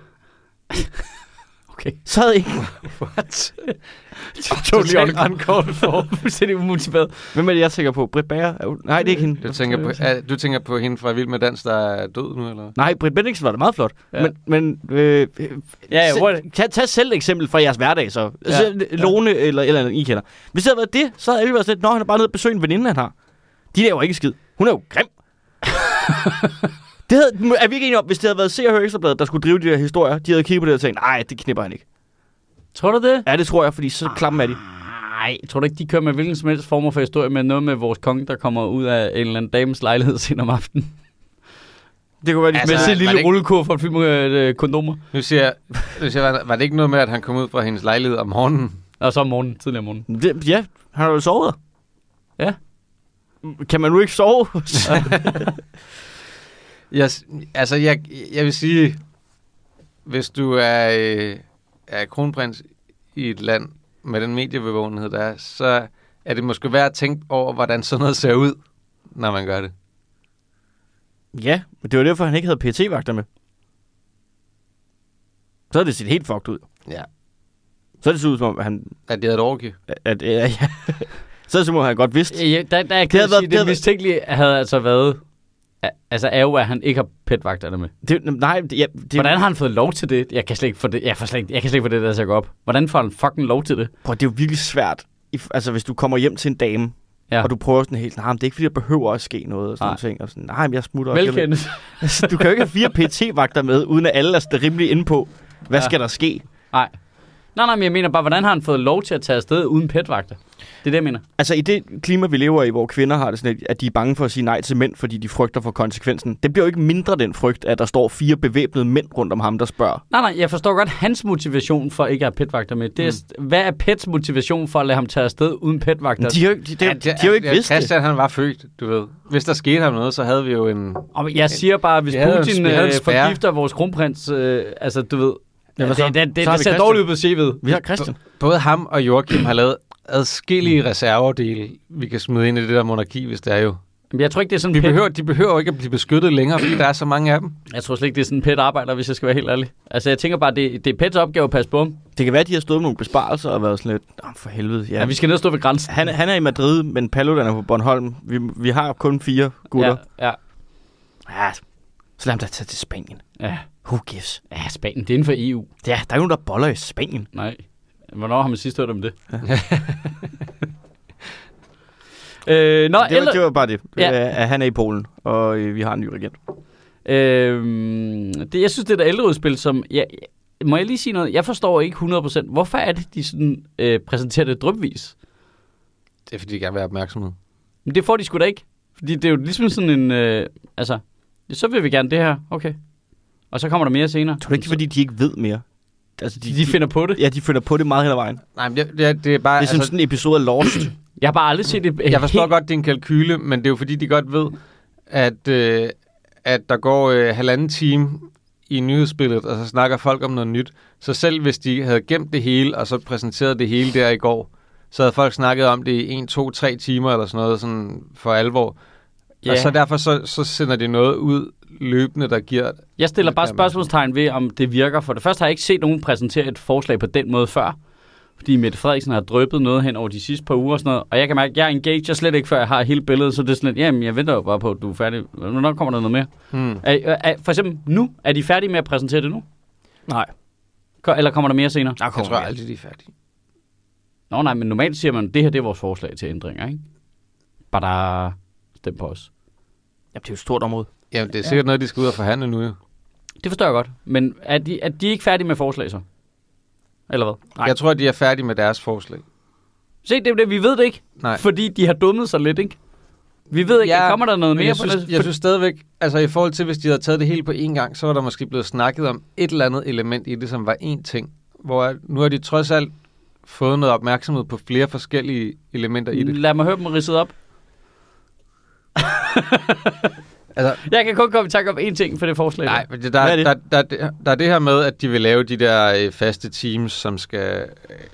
B: Okay.
C: så havde ikke...
A: What?
B: Totally uncalled for. Fuldstændig umotiveret.
C: Hvem er det, jeg tænker på? Britt Bager? Er Nej, det er ikke hende.
A: Du tænker, på, er, du tænker på hende fra Vild med Dans, der er død nu, eller?
C: Nej, Britt Bendiksen var da meget flot.
B: Ja.
C: Ja. Men, men øh,
B: Ja, ja,
C: tag, tag selv et eksempel fra jeres hverdag, så.
B: Ja.
C: Ja. Altså, Lone eller, eller andet, I kender. Hvis det havde været det, så havde alle været sådan lidt, Nå, han er bare nede og besøge en veninde, han har. De laver ikke skid. Hun er jo grim. Det havde, er vi ikke enige om, hvis det havde været Se og Hør Ekstrabladet, der skulle drive de der historier, de havde kigget på det og tænkt, nej, det knipper han ikke.
B: Tror du det?
C: Ja, det tror jeg, fordi så klamme er de.
B: Nej, tror du ikke, de kører med hvilken som helst former for historie med noget med vores konge, der kommer ud af en eller anden dames lejlighed sent om aftenen?
C: Det kunne være, de
A: Altså,
B: med
A: det
B: lille
A: ikke-
B: rullekur for at fylde med øh, kondomer.
A: Nu siger jeg, nu siger jeg var, det ikke noget med, at han kom ud fra hendes lejlighed om morgenen?
B: Og så om morgenen, tidligere om morgenen.
C: det, ja, han har jo sovet.
B: Ja.
C: Kan man nu ikke sove?
A: Jeg, altså, jeg, jeg vil sige, hvis du er, øh, er kronprins i et land med den mediebevågenhed, der er, så er det måske værd at tænke over, hvordan sådan noget ser ud, når man gør det.
C: ja, men det var derfor, han ikke havde pt vagter med. Så havde det set helt fucked ud.
A: Ja.
C: Så er det så ud som om, han...
A: At det er et orgie.
C: At, at, ja, ja. så er det som om, han godt vidste.
B: Ja, der, der
C: havde
B: kan det,
C: været-
B: sige,
C: det
B: det
C: havde-
B: mistænkelige havde altså været, altså er jo, at han ikke har petvagterne med.
C: Det, nej, det, ja, det,
B: Hvordan har han fået lov til det? Jeg kan slet ikke få det, jeg får slet ikke, jeg kan slet ikke få det der til at gå op. Hvordan får han fucking lov til det?
C: Prøv, det er jo virkelig svært. Altså, hvis du kommer hjem til en dame,
B: Ja.
C: og du prøver sådan helt, nej, men det er ikke fordi, der behøver at ske noget, og sådan
B: Nej.
C: ting. Og sådan, nej, men jeg smutter. også." Jeg ved-
B: Velkendt.
C: Altså, du kan jo ikke have fire PT-vagter med, uden at alle er rimelig inde på, hvad
B: ja.
C: skal der ske?
B: Nej. Nej, nej, men jeg mener bare, hvordan har han fået lov til at tage afsted uden petvagter? Det er det, jeg mener.
C: Altså i det klima, vi lever i, hvor kvinder har det sådan, lidt, at de er bange for at sige nej til mænd, fordi de frygter for konsekvensen. Det bliver jo ikke mindre den frygt, at der står fire bevæbnede mænd rundt om ham, der spørger.
B: Nej, nej, jeg forstår godt hans motivation for ikke at have petvagter med. Det er, mm. Hvad er Pets motivation for at lade ham tage afsted uden petvagter?
C: De har jo, de, de, de, de har jo ikke
A: ja,
C: vidst det.
A: Christian, han var født, du ved. Hvis der skete ham noget, så havde vi jo en...
B: Og jeg siger bare, hvis Putin øh, forgifter vores kronprins, øh, altså du ved,
C: Ja,
B: det,
C: så?
B: det, det, det
C: vi
B: ser dårligt ud på CV'et.
C: Vi har Christian.
A: Både ham og Joachim har lavet adskillige reservedele, vi kan smide ind i det der monarki, hvis det er jo.
B: Men jeg tror ikke, det er sådan
A: De
B: en pet.
A: behøver, de behøver jo ikke at blive beskyttet længere, fordi der er så mange af dem.
B: Jeg tror slet ikke, det er sådan en pet arbejder, hvis jeg skal være helt ærlig. Altså, jeg tænker bare, det, det er pets opgave at passe på ham.
C: Det kan være, at de har stået med nogle besparelser og været sådan lidt, oh, for helvede. Ja.
B: Ja. vi skal ned og stå ved grænsen.
C: han, han er i Madrid, men Paludan er på Bornholm. Vi, vi har kun fire gutter.
B: Ja, ja,
C: Ja. ja. Så lad ham da tage til Spanien.
B: ja.
C: Who gives?
B: Ja, Spanien, det er inden for EU.
C: Ja, der er jo nogen, der boller i Spanien.
B: Nej. Hvornår har man sidst hørt om det? øh, nå,
C: det, var,
B: eller,
C: det var bare det.
B: Ja.
C: Ja. At han er i Polen, og øh, vi har en ny regent.
B: øh, det, jeg synes, det er et ældreudspil, som... Ja, må jeg lige sige noget? Jeg forstår ikke 100%. Hvorfor er det, de sådan, øh, præsenterer det drøbvis?
A: Det er fordi, de gerne vil have opmærksomhed.
B: Men det får de sgu da ikke. Fordi det er jo ligesom sådan en... Øh, altså, så vil vi gerne det her. Okay. Og så kommer der mere senere.
C: Tror du ikke, det er, fordi de ikke ved mere? Altså,
B: de, de finder på det?
C: Ja, de finder på det meget ad vejen.
A: Nej, men det, det, det er bare...
C: Det er
A: altså,
C: sådan en episode af Lost.
B: Jeg har bare aldrig set det.
A: jeg forstår godt din kalkyle, men det er jo fordi, de godt ved, at, øh, at der går øh, halvanden time i nyhedsbilledet, og så snakker folk om noget nyt. Så selv hvis de havde gemt det hele, og så præsenteret det hele der i går, så havde folk snakket om det i 1, 2, 3 timer eller sådan noget sådan for alvor.
B: Ja.
A: Og så derfor så, så sender de noget ud løbende, der giver...
B: Jeg stiller bare spørgsmålstegn ved, om det virker. For det første har jeg ikke set nogen præsentere et forslag på den måde før. Fordi Mette Frederiksen har drøbet noget hen over de sidste par uger og sådan noget. Og jeg kan mærke, at jeg er engaged slet ikke, før jeg har hele billedet. Så det er sådan lidt, jamen jeg venter jo bare på, at du er færdig. Hvornår kommer der noget mere?
A: Hmm.
B: Er, er, for eksempel nu, er de færdige med at præsentere det nu?
C: Nej.
B: Eller kommer der mere senere?
C: Der
A: Jeg tror aldrig, de er færdige.
B: Nå nej, men normalt siger man, at det her det er vores forslag til ændringer, ikke? Bare der stem på os.
C: Jamen, det er jo et stort område.
A: Jamen, det er sikkert noget, de skal ud og forhandle nu jo.
B: Det forstår jeg godt. Men er de, er de ikke færdige med forslag så? Eller hvad?
C: Nej.
A: Jeg tror, de er færdige med deres forslag.
B: Se, det er det, vi ved det ikke.
A: Nej.
B: Fordi de har dummet sig lidt, ikke? Vi ved ikke, ja, kommer der noget mere
A: jeg
B: på
A: synes,
B: det?
A: jeg synes stadigvæk, altså i forhold til, hvis de havde taget det hele på én gang, så var der måske blevet snakket om et eller andet element i det, som var én ting. Hvor nu har de trods alt fået noget opmærksomhed på flere forskellige elementer i det.
B: Lad mig høre dem ridset op.
A: Altså,
B: Jeg kan kun komme i tanke om én ting for det forslag.
A: nej,
B: der.
A: men det, der,
C: er
A: der,
C: det?
A: der, der, der er det her med, at de vil lave de der øh, faste teams, som skal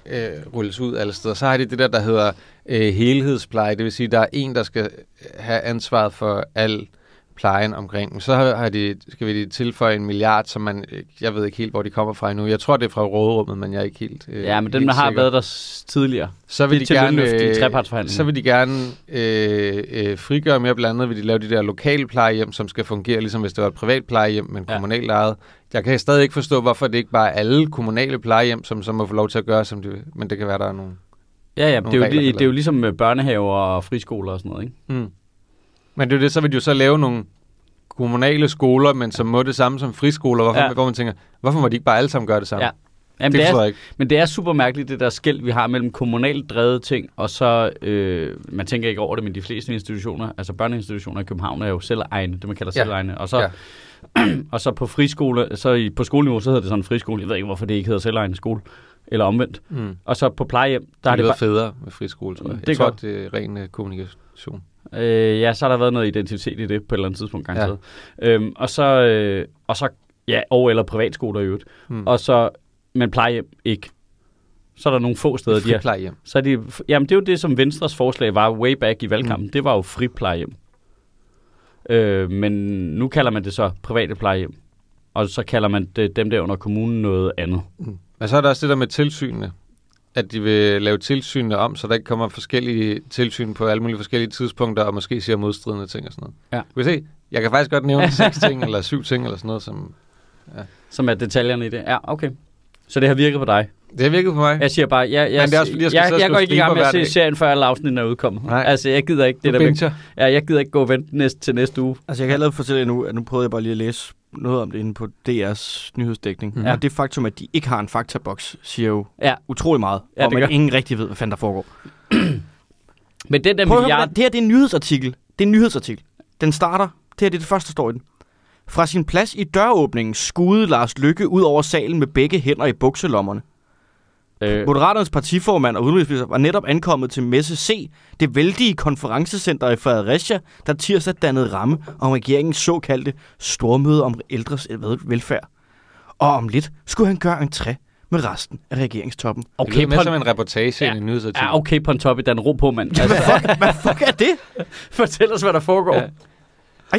A: øh, rulles ud alle steder. Så har de det der, der hedder øh, helhedspleje. Det vil sige, at der er en, der skal have ansvaret for al plejen omkring. Så har, de, skal vi de tilføje en milliard, som man, øh, jeg ved ikke helt, hvor de kommer fra endnu. Jeg tror, det er fra råderummet, men jeg er ikke helt øh,
B: Ja, men den har
A: sikker.
B: været der tidligere.
A: Så vil de
B: til
A: gerne, øh, så vil de gerne øh, øh, frigøre mere. Blandt andet vil de lave de der lokale plejehjem, som skal fungere, ligesom hvis det var et privat plejehjem, men
B: Ja.
A: kommunalt ejet. Jeg kan stadig ikke forstå, hvorfor det ikke bare er alle kommunale plejehjem, som så må få lov til at gøre, som de vil. Men det kan være, der er nogen.
B: Ja, ja, det er, jo, det, det er jo ligesom med børnehaver og friskoler og sådan noget, ikke?
A: Mm. Men det er det, så vil de jo så lave nogle kommunale skoler, men som må det samme som friskoler, hvorfor,
B: Ja.
A: hvor man tænker, hvorfor må de ikke bare alle sammen gøre det samme?
B: Ja. Jamen,
A: det
B: det, er,
A: jeg ikke.
B: men det er super mærkeligt, det der skæld, vi har mellem kommunalt drevet ting, og så, øh, man tænker ikke over det, men de fleste institutioner, altså børneinstitutioner i København, er jo selvegne, det man kalder
A: Ja.
B: selvegne. Og så,
A: Ja.
B: og så på friskole, så i, på skoleniveau, så hedder det sådan en friskole. Jeg ved ikke, hvorfor det ikke hedder selvegne skole, eller omvendt.
A: Mm.
B: Og så på plejehjem, der
A: Der
B: er det
A: det
B: bare,
A: federe med friskole, tror jeg.
B: Det
A: Jeg tror,
B: godt.
A: det er ren øh, kommunikation.
B: Øh, ja, så har der været noget identitet i det på et eller andet tidspunkt, garanteret. Ja. Øhm, og så, øh, og så, ja, og eller privatskoler i øvrigt.
A: Mm.
B: Og så, men plejehjem ikke. Så er der nogle få steder, de har.
A: Friplejehjem.
B: Så er de, jamen, det er jo det, som Venstres forslag var way back i valgkampen. Mm. Det var jo fri plejehjem. Øh, men nu kalder man det så private plejehjem. Og så kalder man det, dem der under kommunen noget andet.
A: Mm. Men så er der også det der med tilsynene. At de vil lave tilsynene om, så der ikke kommer forskellige tilsyn på alle mulige forskellige tidspunkter, og måske siger modstridende ting og sådan noget.
B: Ja.
A: Du kan se, jeg kan faktisk godt nævne seks ting, eller syv ting, eller sådan noget, som...
B: Som er detaljerne i det. Ja, okay. Så det har virket på dig.
A: Det har virket på mig.
B: Jeg siger bare, jeg, jeg,
A: Men det er også fordi, jeg skal
B: jeg,
A: og
B: jeg går ikke i gang med at se serien, før alle afsnit er udkommet.
A: Nej.
B: Altså, jeg gider ikke det
A: Du
B: der med, ja, jeg gider ikke gå og vente næste, til næste uge.
C: Altså, jeg kan allerede fortælle jer nu, at nu prøvede jeg bare lige at læse noget om det inde på DR's nyhedsdækning. Mm. Og det faktum, at de ikke har en faktaboks, siger jo
B: Ja.
C: utrolig meget.
B: Ja,
C: og man
B: gør.
C: ingen rigtig ved, hvad fanden der foregår.
B: Men den der
C: Prøv høre,
B: milliard...
C: hvordan- det her det er en nyhedsartikel. Det er en nyhedsartikel. Den starter, det her det er det første, der står i den. Fra sin plads i døråbningen skudede Lars Lykke ud over salen med begge hænder i bukselommerne.
B: Øh,
C: Moderaternes partiformand og udenrigsminister var netop ankommet til Messe C, det vældige konferencecenter i Fredericia, der tirsdag dannede ramme om regeringens såkaldte stormøde om ældres vel- velfærd. Og om lidt skulle han gøre entré med resten af regeringstoppen.
A: Det
B: Okay,
A: lyder mere
B: på,
A: som en reportage
B: Ja.
A: i en nyhedsartikel.
B: ja, okay på en top i Dan ro på, mand. Altså,
C: Hvad fuck er det?
B: fortæl os, hvad der foregår.
A: Ja.
C: Ej,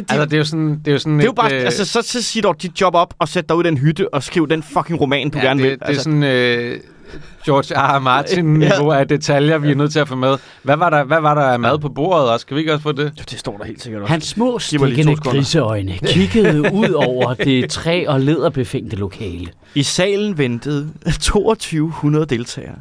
C: det,
A: Altså, det er jo sådan, det er jo sådan
C: det er jo bare,
A: øh,
C: altså, så, så sig dog dit job op og sæt dig ud i den hytte og skriv den fucking roman, du
A: ja,
C: gerne
A: det,
C: vil.
A: Det er sådan øh, George R. R. Martin-niveau af detaljer, vi er nødt til at få med. Hvad var der, hvad var der af mad på bordet også? Kan vi ikke også få det?
C: Jo, det står der helt sikkert også.
B: Hans små stikkende griseøjne kiggede ud over det træ- og læderbefængte lokale.
C: I salen ventede 2200 deltagere.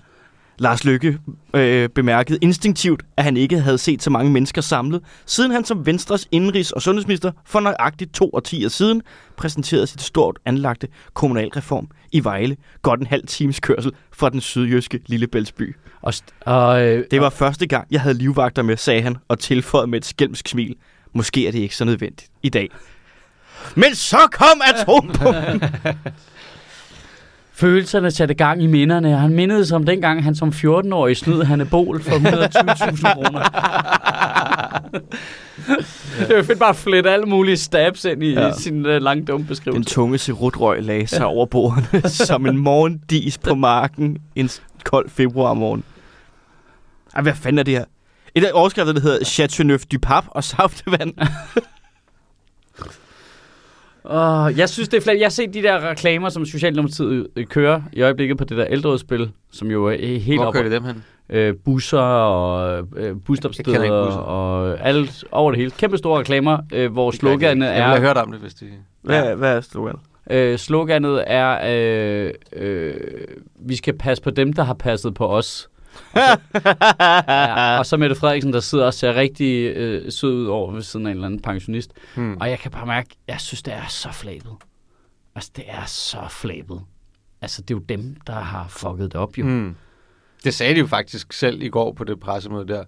C: Lars Lykke øh, bemærkede instinktivt, at han ikke havde set så mange mennesker samlet, siden han som Venstres indrigs- og sundhedsminister for nøjagtigt to årtier siden præsenterede sit stort anlagte kommunalreform i Vejle, godt en halv times kørsel fra den sydjyske Lillebæltsby.
B: Og, og, øh,
C: Det var første gang, jeg havde livvagter med, sagde han, og tilføjede med et skælmsk smil. Måske er det ikke så nødvendigt i dag. Men så kom atombomben!
B: Følelserne satte gang i minderne, og han mindede sig om dengang, han som 14-årig snød Hanne Bol for 120.000 kroner. det er jo fedt bare at flette alle mulige stabs ind i
C: Ja.
B: ja. sin uh, lange dumme
C: Den
B: beskrivelse.
C: tunge serutrøg lagde sig over bordene som en morgendis på marken en kold februarmorgen. Ej, hvad fanden er det her? Et af overskrifter, der hedder Chateauneuf du Pape og saftevand.
B: Uh, jeg synes, det er flot. Jeg har set de der reklamer, som Socialdemokratiet øh, kører i øjeblikket på det der ældreudspil, som jo er helt
A: Hvor
B: op.
A: kører de dem hen?
B: Øh, busser og øh,
A: Jeg
B: busstopsteder og alt over det hele. Kæmpe store reklamer, øh, hvor sloganet
A: Jeg ville have
B: er...
A: hørt om det, hvis de...
C: Hvad, hvad er slogan?
B: Øh, sloganet er, øh, øh, vi skal passe på dem, der har passet på os. Ja, og så Mette Frederiksen, der sidder og ser rigtig øh, sød ud over ved siden af en eller anden pensionist.
A: Hmm.
B: Og jeg kan bare mærke, jeg synes, det er så flabet. Altså, det er så flabet. Altså, det er jo dem, der har fucket det op, jo. Mm.
A: Hmm. Det sagde de jo faktisk selv i går på det pressemøde der.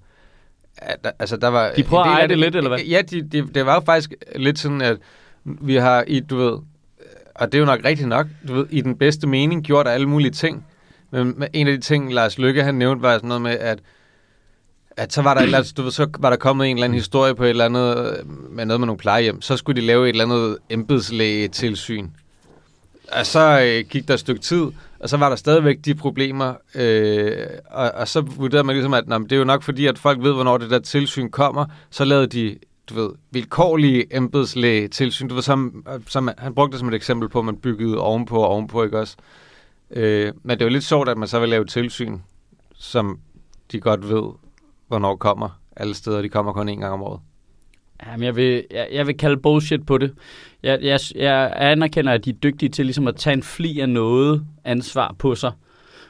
A: At, der- altså, der var
B: De prøver at eje det lidt, eller hvad?
A: Ja, de, de, det var jo faktisk lidt sådan, at vi har i, du ved, og det er jo nok rigtigt nok, du ved, i den bedste mening gjort alle mulige ting. Men en af de ting, Lars Lykke han nævnte, var sådan noget med, at at så var der, et eller andet, du ved, så var der kommet en eller anden historie på et eller andet, øh, med noget med nogle plejehjem. Så skulle de lave et eller andet embedslægetilsyn. Og så øh, gik der et stykke tid, og så var der stadigvæk de problemer. Øh, og, og så vurderede man ligesom, at nå, men det er jo nok fordi, at folk ved, hvornår det der tilsyn kommer. Så lavede de, du ved, vilkårlige embedslægetilsyn. Du ved, som, som, han brugte det som et eksempel på, at man byggede ovenpå og ovenpå, ikke også? Øh, men det er jo lidt sjovt, at man så vil lave tilsyn, som de godt ved, hvornår kommer alle steder. De kommer kun en gang om året.
B: Jamen, jeg vil, jeg, jeg vil kalde bullshit på det. Jeg, jeg, jeg anerkender, at de er dygtige til ligesom at tage en fli af noget ansvar på sig,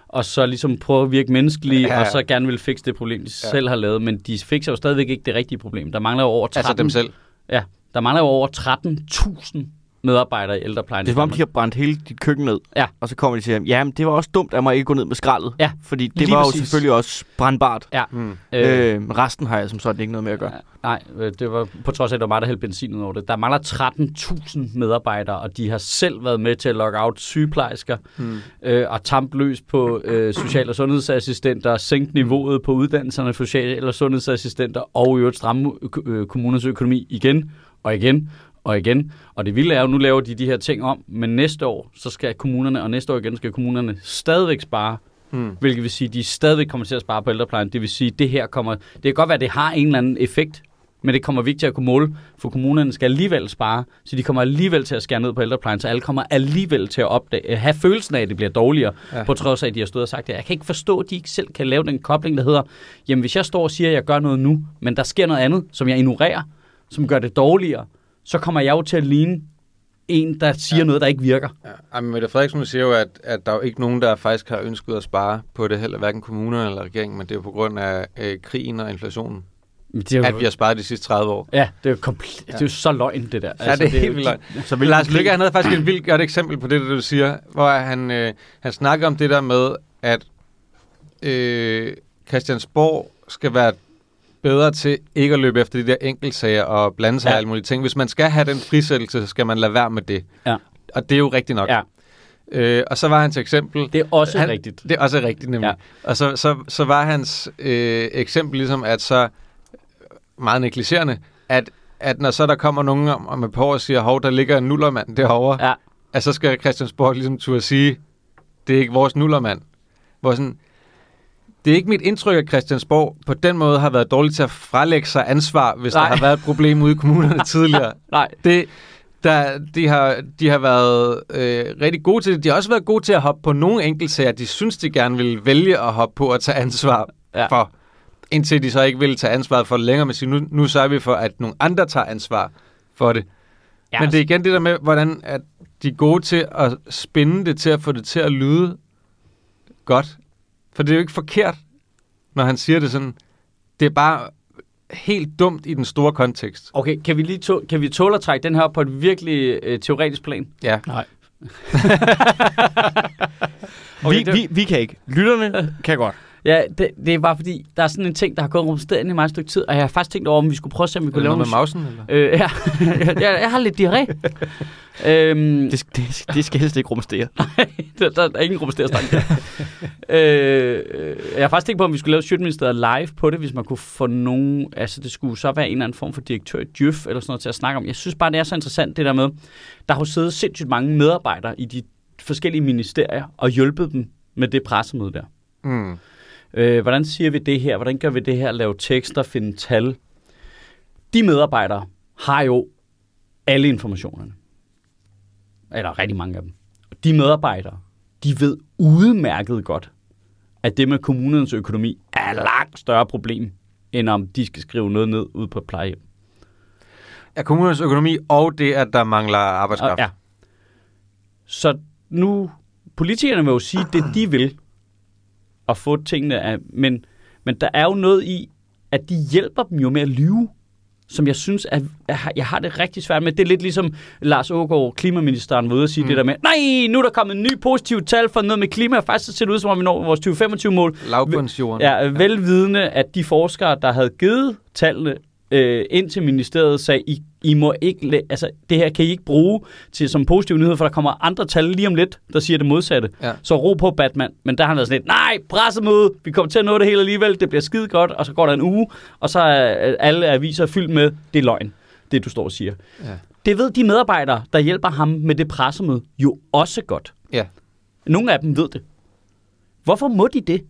B: og så ligesom prøve at virke menneskelige,
A: Ja,
B: og så gerne vil fikse det problem, de
A: ja.
B: selv har lavet. Men de fikser jo stadigvæk ikke det rigtige problem. Der mangler jo over 13,
A: Altså dem selv.
B: Ja, der mangler jo over 13.000 medarbejdere i ældreplejen.
C: Det er som om, de har brændt hele dit køkken ned.
B: Ja.
C: Og så kommer de til at ja, men det var også dumt, at man ikke gå ned med skraldet.
B: Ja,
C: Fordi det
B: lige
C: var
B: præcis.
C: jo selvfølgelig også brandbart.
B: Ja.
A: Hmm.
B: Øh,
C: Øh, resten har jeg som sådan ikke noget med at gøre.
B: Nej, øh, det var på trods af, at der var mig, der hældte benzin ud over det. Der mangler 13.000 medarbejdere, og de har selv været med til at logge out sygeplejersker
A: Hmm.
B: øh, og tampe løs på øh, social- og sundhedsassistenter, sænke niveauet på uddannelserne for social- og sundhedsassistenter, og i øvrigt stramme øh, kommunernes økonomi igen og igen og igen. Og det vilde er jo, nu laver de de her ting om, men næste år, så skal kommunerne, og næste år igen skal kommunerne stadigvæk spare
A: Hmm.
B: Hvilket vil sige, at de stadigvæk kommer til at spare på ældreplejen. Det vil sige, at det her kommer... Det kan godt være, at det har en eller anden effekt, men det kommer vi ikke til at kunne måle, for kommunerne skal alligevel spare, så de kommer alligevel til at skære ned på ældreplejen, så alle kommer alligevel til at opdage, have følelsen af, at det bliver dårligere,
A: Ja.
B: ja. på trods af, at de har stået og sagt det. Jeg kan ikke forstå, at de ikke selv kan lave den kobling, der hedder, jamen hvis jeg står og siger, at jeg gør noget nu, men der sker noget andet, som jeg ignorerer, som gør det dårligere, så kommer jeg jo til at ligne en, der siger
A: Ja.
B: ja. noget, der ikke virker.
A: Ja. Jamen, Mette Frederiksen siger jo, at, at der er jo ikke nogen, der faktisk har ønsket at spare på det heller, hverken kommunerne eller regeringen, men det er jo på grund af øh, krigen og inflationen,
B: Men Det er jo,
A: at vi har sparet de sidste 30 år.
B: Ja, det er jo, kompl- det er jo så løgn, det der.
A: Ja, det er helt vildt løgn.
C: Så
A: Men Lars Lykke, han havde faktisk et vildt godt eksempel på det, der du siger, hvor han, øh, han snakker om det der med, at øh, Christiansborg skal være bedre til ikke at løbe efter de der enkeltsager og blande sig ja. I alle mulige ting. Hvis man skal have den frisættelse, så skal man lade være med det.
B: Ja.
A: Og det er jo rigtigt nok.
B: Ja,
A: Øh, og så var hans eksempel...
B: det er også
A: han,
B: rigtigt.
A: Det er også rigtigt, nemlig. Ja. Og så, så, så var hans øh, eksempel ligesom, at så meget negligerende, at, at når så der kommer nogen om, om et par år og siger, hov, der ligger en nullermand derovre,
B: Ja,
A: at så skal Christiansborg ligesom turde sige, det er ikke vores nullermand. Hvor sådan, det er ikke mit indtryk, at Christiansborg på den måde har været dårlig til at frelægge sig ansvar, hvis
B: Nej.
A: der har været et problem ude i kommunerne tidligere.
B: Nej,
A: Det, der, de, har, de har været øh, rigtig gode til det. De har også været gode til at hoppe på nogle enkeltsager, de synes, de gerne vil vælge at hoppe på og tage ansvar Ja. for. Indtil de så ikke vil tage ansvaret for det længere, men siger, nu, nu sørger vi for, at nogle andre tager ansvar for det.
B: ja,
A: Men det er igen det der med, hvordan at de er gode til at spinde det til at få det til at lyde godt. For det er jo ikke forkert, når han siger det sådan. Det er bare helt dumt i den store kontekst.
B: Okay, kan vi lige to, kan vi tåle at trække den her op på et virkelig øh, teoretisk plan?
A: Ja.
C: Nej.
B: Okay,
C: vi,
B: det-
C: vi, vi kan ikke. Lytterne kan godt.
B: Ja, det, det er bare fordi, der er sådan en ting, der har gået rumsteret i mig et stykke tid, og jeg har faktisk tænkt over, om vi skulle prøve at se, om vi kunne lave
A: noget med mausen? Eller?
B: Øh, ja, jeg, jeg har lidt diarré. øhm,
C: Det, det, det skal helst ikke rumstere.
B: der, der er ingen rumsterstang. øh, øh, jeg har faktisk tænkt på, om vi skulle lave Sjøtministeriet live på det, hvis man kunne få nogen... Altså, det skulle så være en eller anden form for direktør i Djøf eller sådan noget til at snakke om. Jeg synes bare, det er så interessant, det der med, der har jo siddet sindssygt mange medarbejdere i de forskellige ministerier og hjulpet dem med det pressemøde der.
A: Mm.
B: Øh, hvordan siger vi det her? Hvordan gør vi det her? Lave tekster, finde tal. De medarbejdere har jo alle informationerne. Eller rigtig mange af dem. De medarbejdere, de ved udmærket godt, at det med kommunernes økonomi er et langt større problem, end om de skal skrive noget ned ude på et plejehjem.
A: Ja, kommunernes økonomi og det, at der mangler arbejdskraft.
B: Ja. Så nu, politikerne vil jo sige det, de vil, at få tingene af, men, men der er jo noget i, at de hjælper dem jo med at lyve, som jeg synes, at jeg har det rigtig svært med. Det er lidt ligesom Lars Ågaard, klimaministeren, var ude og sige mm. det der med, nej, nu er der kommet en ny positiv tal for noget med klima, og faktisk så ser det ud, som om vi når vores 2025-mål.
A: Lavbundsjorden.
B: Ja, velvidende, at de forskere, der havde givet tallene øh, ind til ministeriet, sagde, I, I må ikke, altså det her kan I ikke bruge til som positiv nyhed, for der kommer andre tal lige om lidt, der siger det modsatte.
A: Ja.
B: Så ro på Batman. Men der har han været sådan lidt, nej, pressemøde, vi kommer til at nå det hele alligevel, det bliver skide godt, og så går der en uge, og så er øh, alle aviser fyldt med, det er løgn, det du står og siger.
A: Ja.
B: Det ved de medarbejdere, der hjælper ham med det pressemøde, jo også godt.
A: Ja.
B: Nogle af dem ved det. Hvorfor må de det?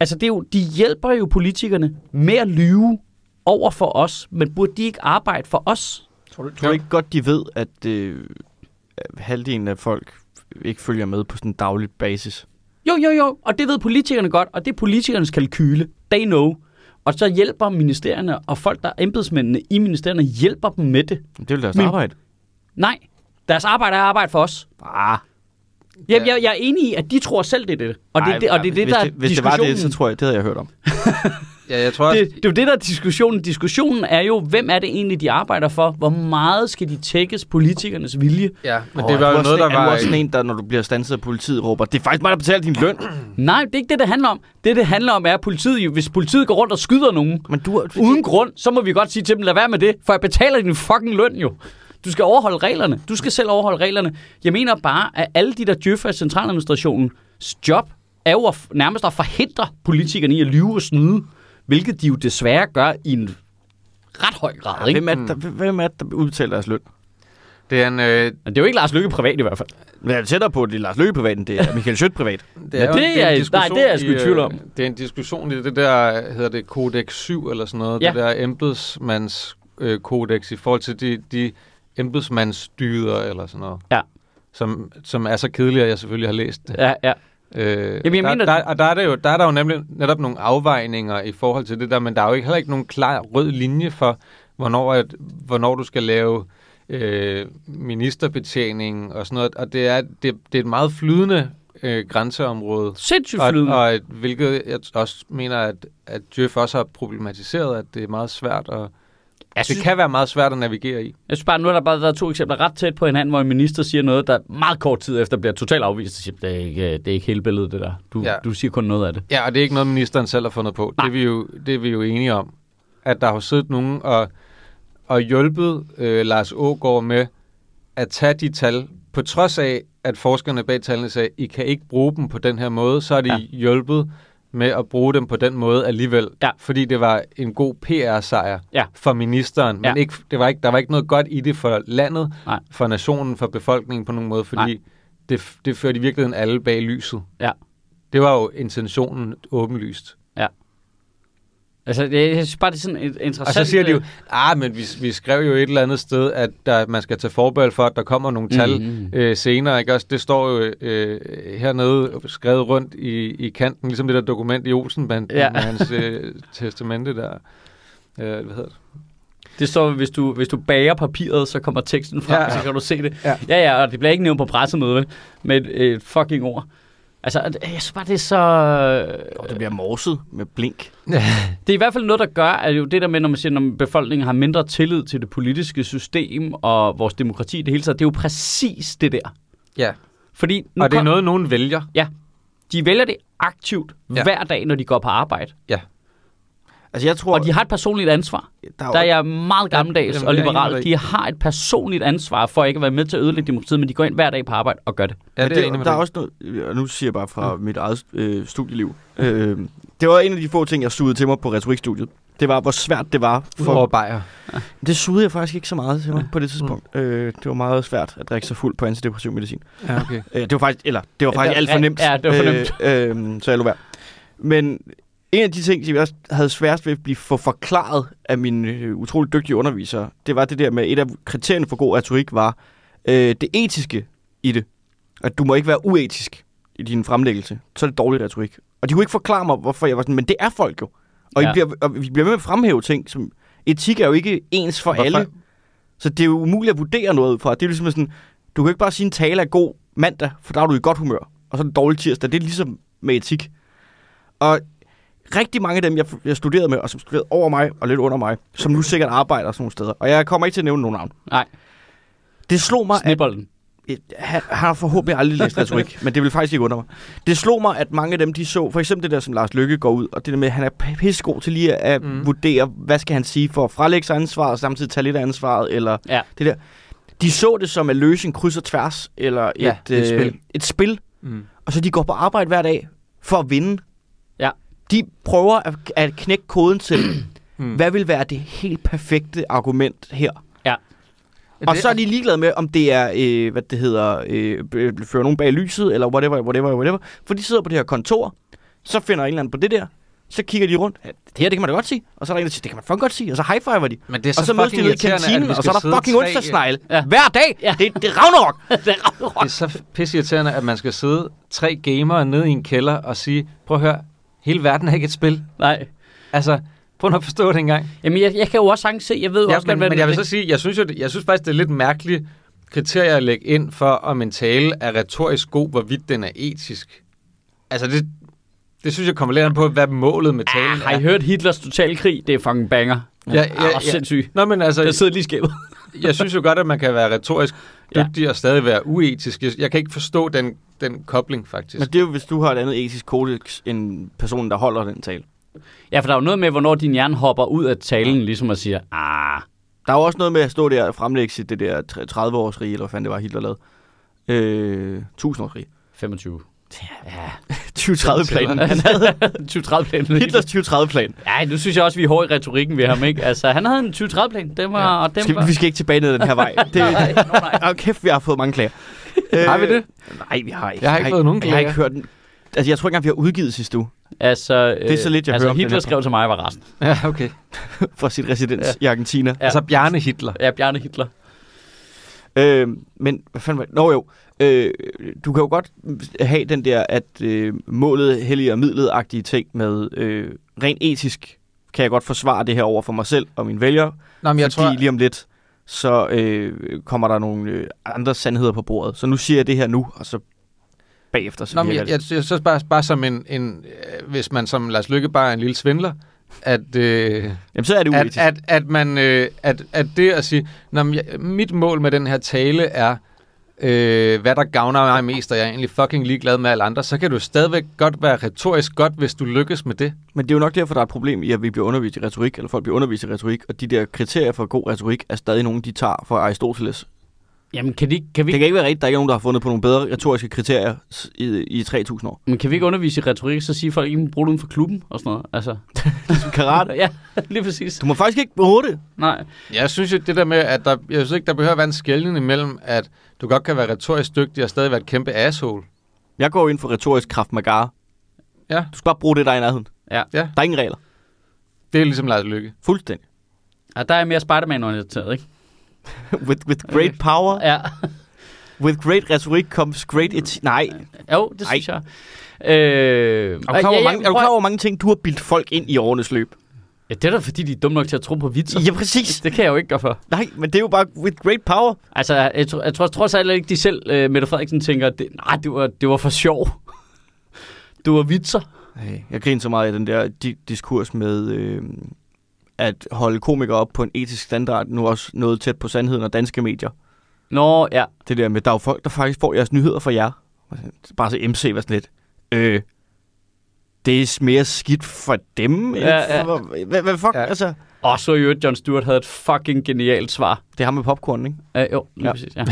B: Altså, det er jo, de hjælper jo politikerne med at lyve over for os, men burde de ikke arbejde for os?
C: Tror du, tror du ikke godt, de ved, at øh, halvdelen af folk ikke følger med på sådan en daglig basis?
B: Jo, jo, jo, og det ved politikerne godt, og det er politikernes kalkyle. They know. Og så hjælper ministerierne, og folk, der er embedsmændene i ministerierne, hjælper dem med det.
C: Det er jo deres
B: Men-
C: arbejde.
B: Nej, deres arbejde er arbejde for os.
C: Ah,
B: Jamen, jeg, jeg er enig i, at de tror selv, det er det. Og det, er det, og det er det,
C: hvis,
B: der er
C: det, hvis det var det, så tror jeg, det havde jeg hørt om.
A: ja, jeg tror
B: det, det er jo det, der er diskussionen. Diskussionen er jo, hvem er det egentlig, de arbejder for? Hvor meget skal de tækkes politikernes vilje?
A: ja, men
C: Åh,
A: det var
C: er
A: jo noget, der
C: en- Er du
A: var...
C: også sådan en, der, når du bliver stanset af politiet, råber, det er faktisk mig, der betaler din løn.
B: Nej, det er ikke det, det handler om. Det, det handler om, er, at politiet, hvis politiet går rundt og skyder nogen,
C: Men du,
B: uden grund, så må vi godt sige til dem, lad være med det, for jeg betaler din fucking løn jo. Du skal overholde reglerne. Du skal selv overholde reglerne. Jeg mener bare, at alle de der djøffer i centraladministrationens job er jo at, nærmest at forhindre politikerne i at lyve og snyde, hvilket de jo desværre gør i en ret høj grad. Ikke?
C: hvem, er, det, der, hvem er det, der udbetaler deres løn?
A: Det er en... Øh,
B: Men det er jo ikke Lars Lykke privat i hvert fald.
C: Jeg er tættere på, at det er Lars Løkke privat, end det er Michael Schødt privat.
A: Det
B: Ja,
A: jo
B: det
A: en-
B: er-
A: en
B: nej,
A: diskussion
B: det er jeg sgu i tvivl om.
A: øh, Det er en diskussion i det der, hedder det Codex 7 eller sådan noget,
B: Ja.
A: det der embedsmands øh, kodex i forhold til de, de embedsmandsdyder eller sådan noget.
B: Ja.
A: Som, som er så kedelige, at jeg selvfølgelig har læst det.
B: Ja, ja.
A: Øh,
B: Jamen, jeg
A: der,
B: mener-
A: der, og der er, der, jo, der er der jo nemlig netop nogle afvejninger i forhold til det der, men der er jo ikke, heller ikke nogen klar rød linje for, hvornår, at, hvornår du skal lave øh, ministerbetjening og sådan noget. Og det er, det, det er et meget flydende øh, grænseområde.
B: Sindssygt
A: Og,
B: flydende.
A: og et, hvilket jeg også mener, at, at Jeff også har problematiseret, at det er meget svært at...
B: Jeg
A: Det kan være meget svært at navigere i.
B: Jeg synes bare, nu har der bare været to eksempler ret tæt på hinanden, hvor en minister siger noget, der meget kort tid efter bliver totalt afvist. Og siger, det er ikke, det er ikke hele billedet, det der. Du, ja. Du siger kun noget af det.
A: Ja, og det er ikke noget, ministeren selv har fundet på. Det
B: Nej.
A: er, vi jo, det er vi jo enige om. At der har siddet nogen og, og hjulpet øh, Lars Ågaard med at tage de tal, på trods af, at forskerne bag tallene sagde, I kan ikke bruge dem på den her måde, så har de
B: ja.
A: hjulpet med at bruge dem på den måde alligevel.
B: Ja.
A: Fordi det var en god PR-sejr
B: Ja.
A: for ministeren. Men
B: Ja.
A: ikke, det var ikke, der var ikke noget godt i det for landet,
B: Nej.
A: for nationen, for befolkningen på nogen måde, fordi
B: Nej.
A: det, det førte i virkeligheden alle bag lyset.
B: Ja.
A: Det var jo intentionen åbenlyst.
B: Altså, jeg, jeg synes bare, det er sådan et
A: Og
B: interessant...
A: så siger de jo,
B: øh,
A: ah, men vi, vi skrev jo et eller andet sted, at der, man skal tage forbehold for, at der kommer nogle tal
B: mm,
A: øh, senere. Ikke? Også, det står jo øh, hernede skrevet rundt i, i kanten, ligesom det der dokument i Olsenbanden
B: Ja.
A: ja. med hans øh, testamente der. Øh, hvad hedder det?
B: Det står, hvis du, hvis du bager papiret, så kommer teksten frem, ja,
A: Ja.
B: så kan du se det.
A: Ja.
B: ja, ja og det bliver ikke nævnt på pressemødet, vel? Med et, et fucking ord. Altså, jeg synes bare, det er så...
C: Og det bliver morset med blink.
B: Det er i hvert fald noget, der gør, at jo det der med, når man siger, når befolkningen har mindre tillid til det politiske system og vores demokrati det hele taget, det er jo præcis det der.
A: Ja,
B: Fordi nu
A: og det er
B: kom-
A: noget, nogen vælger.
B: de vælger det aktivt ja.
A: Ja.
B: hver dag, når de går på arbejde.
C: Altså, jeg tror...
B: Og de har et personligt ansvar.
C: der er jo-
B: Der er jeg meget gammeldags
A: Jamen,
B: og
A: er
B: liberal. De har et personligt ansvar for ikke at være med til at ødelægge demokratiet, men de går ind hver dag på arbejde og gør det.
A: Ja, det er
C: det,
A: med
C: der er også noget, og nu siger jeg bare fra mm. mit eget øh, studieliv. Øh, det var en af de få ting, jeg sugede til mig på retorikstudiet. Det var, hvor svært det var.
A: For... Over
C: For,
A: bajer.
C: det sugede jeg faktisk ikke så meget til mig på det tidspunkt. Mm. Øh, det var meget svært at drikke sig fuld på antidepressiv medicin.
A: Ja, okay.
C: Øh, det var faktisk, eller, det var
B: Ja,
C: faktisk
B: det-
C: alt for nemt.
B: ja, det var for nemt.
C: Øh, øh, så jeg lå værd. Men en af de ting, som jeg også havde sværest ved at blive for forklaret af mine øh, utrolig dygtige undervisere, det var det der med, et af kriterierne for god retorik var øh, det etiske i det. At du må ikke være uetisk i din fremlæggelse. Så er det dårlig retorik. Og de kunne ikke forklare mig, hvorfor jeg var sådan, men det er folk jo. Og,
B: Ja.
C: I bliver, og vi bliver med at fremhæve ting, som etik er jo ikke ens for
A: Hvorfor?
C: alle. Så det er jo umuligt at vurdere noget ud fra. Det er ligesom sådan, du kan ikke bare sige, en tale er god mandag, for der er du i godt humør. Og så er det dårlig tirsdag. Det er ligesom med etik. Og rigtig mange af dem, jeg, jeg studerede med, og som studerede over mig og lidt under mig, som nu sikkert arbejder sådan nogle steder. Og jeg kommer ikke til at nævne nogen navn.
B: Nej,
C: Det slog mig, at
B: snibolden.
C: han har forhåbentlig aldrig læst retorik, men det vil faktisk ikke under mig. Det slog mig, at mange af dem, de så, for eksempel det der, som Lars Lykke går ud, og det der med, at han er pissegod til lige at
A: Mm.
C: vurdere, hvad skal han sige for at frelægge sig ansvar, og samtidig tage lidt af ansvaret, eller
B: Ja.
C: det der. De så det som at løse en kryds og tværs, eller
A: Ja,
C: et,
A: et
C: øh,
A: spil.
C: et spil,
A: Mm.
C: og så de går på arbejde hver dag for at vinde.
B: Ja.
C: De prøver at, at knække koden til,
A: Mm.
C: hvad vil være det helt perfekte argument her. Og
A: Det-
C: så er de ligeglade med, om det er, øh, hvad det hedder, øh, fører nogen bag lyset, eller whatever, whatever, whatever. For de sidder på det her kontor, så finder en eller anden på det der, så kigger de rundt. Ja, det her, det kan man da godt sige. Og så er der en, der siger, det kan man fucking godt sige. Og så high-fiver de.
A: Men det er så,
C: og så mødes de nede i kantinen, og så er der fucking onsdagsnegle.
B: Ja.
C: Ja. Hver dag.
B: Ja.
C: Det, det er Ragnarok.
B: det er Ragnarok.
A: Det er så pisseirriterende, at man skal sidde tre gamere nede i en kælder og sige, prøv at høre, hele verden er ikke et spil.
B: Nej.
A: Altså, prøv at forstå det engang.
B: Jamen, jeg, jeg kan jo også sagtens se, jeg ved
A: Ja,
B: også
A: men,
B: hvad
A: men jeg vil
B: er.
A: så sige, jeg synes, jo, jeg synes faktisk, det er lidt mærkeligt kriterie at lægge ind for, om en tale er retorisk god, hvorvidt den er etisk. Altså, det, det synes jeg kommer lidt an på, hvad målet med talen
B: Ah, har I
A: er.
B: hørt Hitlers totalkrig? Det er fucking banger.
A: Ja,
B: Ja,
A: ja,
B: ja,
A: ja.
B: sindssygt.
A: Nå, men altså,
B: Der sidder lige i skabet.
A: jeg synes jo godt, at man kan være retorisk
B: Ja.
A: dygtig og stadig være uetisk. Jeg, jeg kan ikke forstå den, den kobling, faktisk.
C: Men det er jo, hvis du har et andet etisk kodex end personen, der holder den tale.
B: Ja, for der er jo noget med, hvornår din hjerne hopper ud af talen, ligesom at sige, ah,
C: Der er jo også noget med at stå der og fremlægge sit det der 30-års rige, eller hvad fanden det var, Hitler lavede. Øh, 1000-års rige.
B: 25. Ja,
C: 2030-planen.
B: han havde 2030-planen.
C: Hitlers 2030-plan.
B: Ja, nu synes jeg også, vi er hårde i retorikken ved ham, ikke? Altså, han havde en 2030-plan. Den var...
A: Ja.
B: Og den
C: Skal,
B: var...
C: vi skal ikke tilbage ned den her vej. Det,
B: Nej, nej.
C: Åh, kæft, vi har fået mange klager.
A: Har vi det?
C: Nej, vi har ikke.
A: Jeg har ikke fået nogen
C: Jeg har ikke
A: klager.
C: hørt den. Altså, jeg tror ikke engang, vi har udgivet sidste uge
B: Altså,
C: Det er så lidt, jeg
B: altså,
C: hører
B: Hitler skrev til mig, var resten.
A: Ja, okay.
C: fra sit residens ja. i Argentina.
B: Ja.
A: Altså Bjarne Hitler.
B: Ja, Bjarne Hitler.
C: Øh, men hvad fanden var det? Nå jo, øh, du kan jo godt have den der, at øh, målet helliger midlet-agtige ting med øh, rent etisk kan jeg godt forsvare det her over for mig selv og mine vælgere,
A: Nå, men jeg
C: fordi
A: tror,
C: lige om lidt, så øh, kommer der nogle øh, andre sandheder på bordet. Så nu siger jeg det her nu, og så bagefter, så
A: Nå, men jeg, jeg, jeg synes bare, bare som en, en øh, hvis man som Lars Lykke bare er en lille svindler, at, øh,
C: Jamen, så er det
A: at,
C: uetisk.
A: at, at, man, øh, at, at det at sige, jeg, mit mål med den her tale er, øh, hvad der gavner mig mest, og jeg er egentlig fucking ligeglad med alle andre, så kan du stadigvæk godt være retorisk godt, hvis du lykkes med det.
C: Men det er jo nok derfor, der er et problem i, at vi bliver undervist i retorik, eller folk bliver undervist i retorik, og de der kriterier for god retorik er stadig nogle, de tager fra Aristoteles.
B: Jamen, kan, de, kan, vi,
C: Det kan ikke være rigtigt, der ikke er nogen, der har fundet på nogle bedre retoriske kriterier i, i 3.000 år.
B: men kan vi ikke undervise i retorik, så siger folk, at I må bruge det uden for klubben og sådan noget? Altså,
C: Ligesom karate.
B: ja, lige præcis.
C: Du må faktisk ikke bruge det.
B: Nej.
A: Jeg synes jo, det der med, at der, jeg synes ikke, der behøver at være en skældning imellem, at du godt kan være retorisk dygtig og stadig være et kæmpe asshole.
C: Jeg går ind for retorisk kraft magar.
A: Ja.
C: Du skal bare bruge det, der er i nærheden.
B: Ja.
A: Ja.
C: Der er ingen regler.
A: Det er ligesom Lars Lykke.
C: Fuldstændig.
B: ja der er mere Spider-Man-orienteret, ikke?
C: with, with great power,
B: Ja.
C: with great retorik comes great... Et- Nej.
B: Jo, det synes jeg. Øh,
C: Er du, klar, over,
B: ja,
C: mange, er du klar over, mange ting, du har bildt folk ind i årenes løb?
B: Ja, det er da fordi, de er dumme nok til at tro på vitser.
C: Ja, præcis.
B: Det kan jeg jo ikke gøre for.
C: Nej, men det er jo bare with great power.
B: Altså, jeg, tror, jeg tror trods alt ikke, de selv, uh, Mette Frederiksen, tænker, det, nej, det var, det var for sjov. Det var vitser.
C: Hey, jeg griner så meget af den der di- diskurs med øh, at holde komikere op på en etisk standard, nu også noget tæt på sandheden og danske medier.
B: Nå, ja.
C: Det der med, der er jo folk, der faktisk får jeres nyheder fra jer. Bare så MC var sådan lidt. Øh, det er mere skidt for dem.
B: Ja, ja.
C: for- Hvad, hvad fuck?
A: Ja.
C: Ja. Altså,
B: Og så øvrigt, John Stewart havde et fucking genialt svar.
C: det har med popcorn, ikke?
B: Uh, jo, lige ja.
C: Ja.
B: præcis, ja.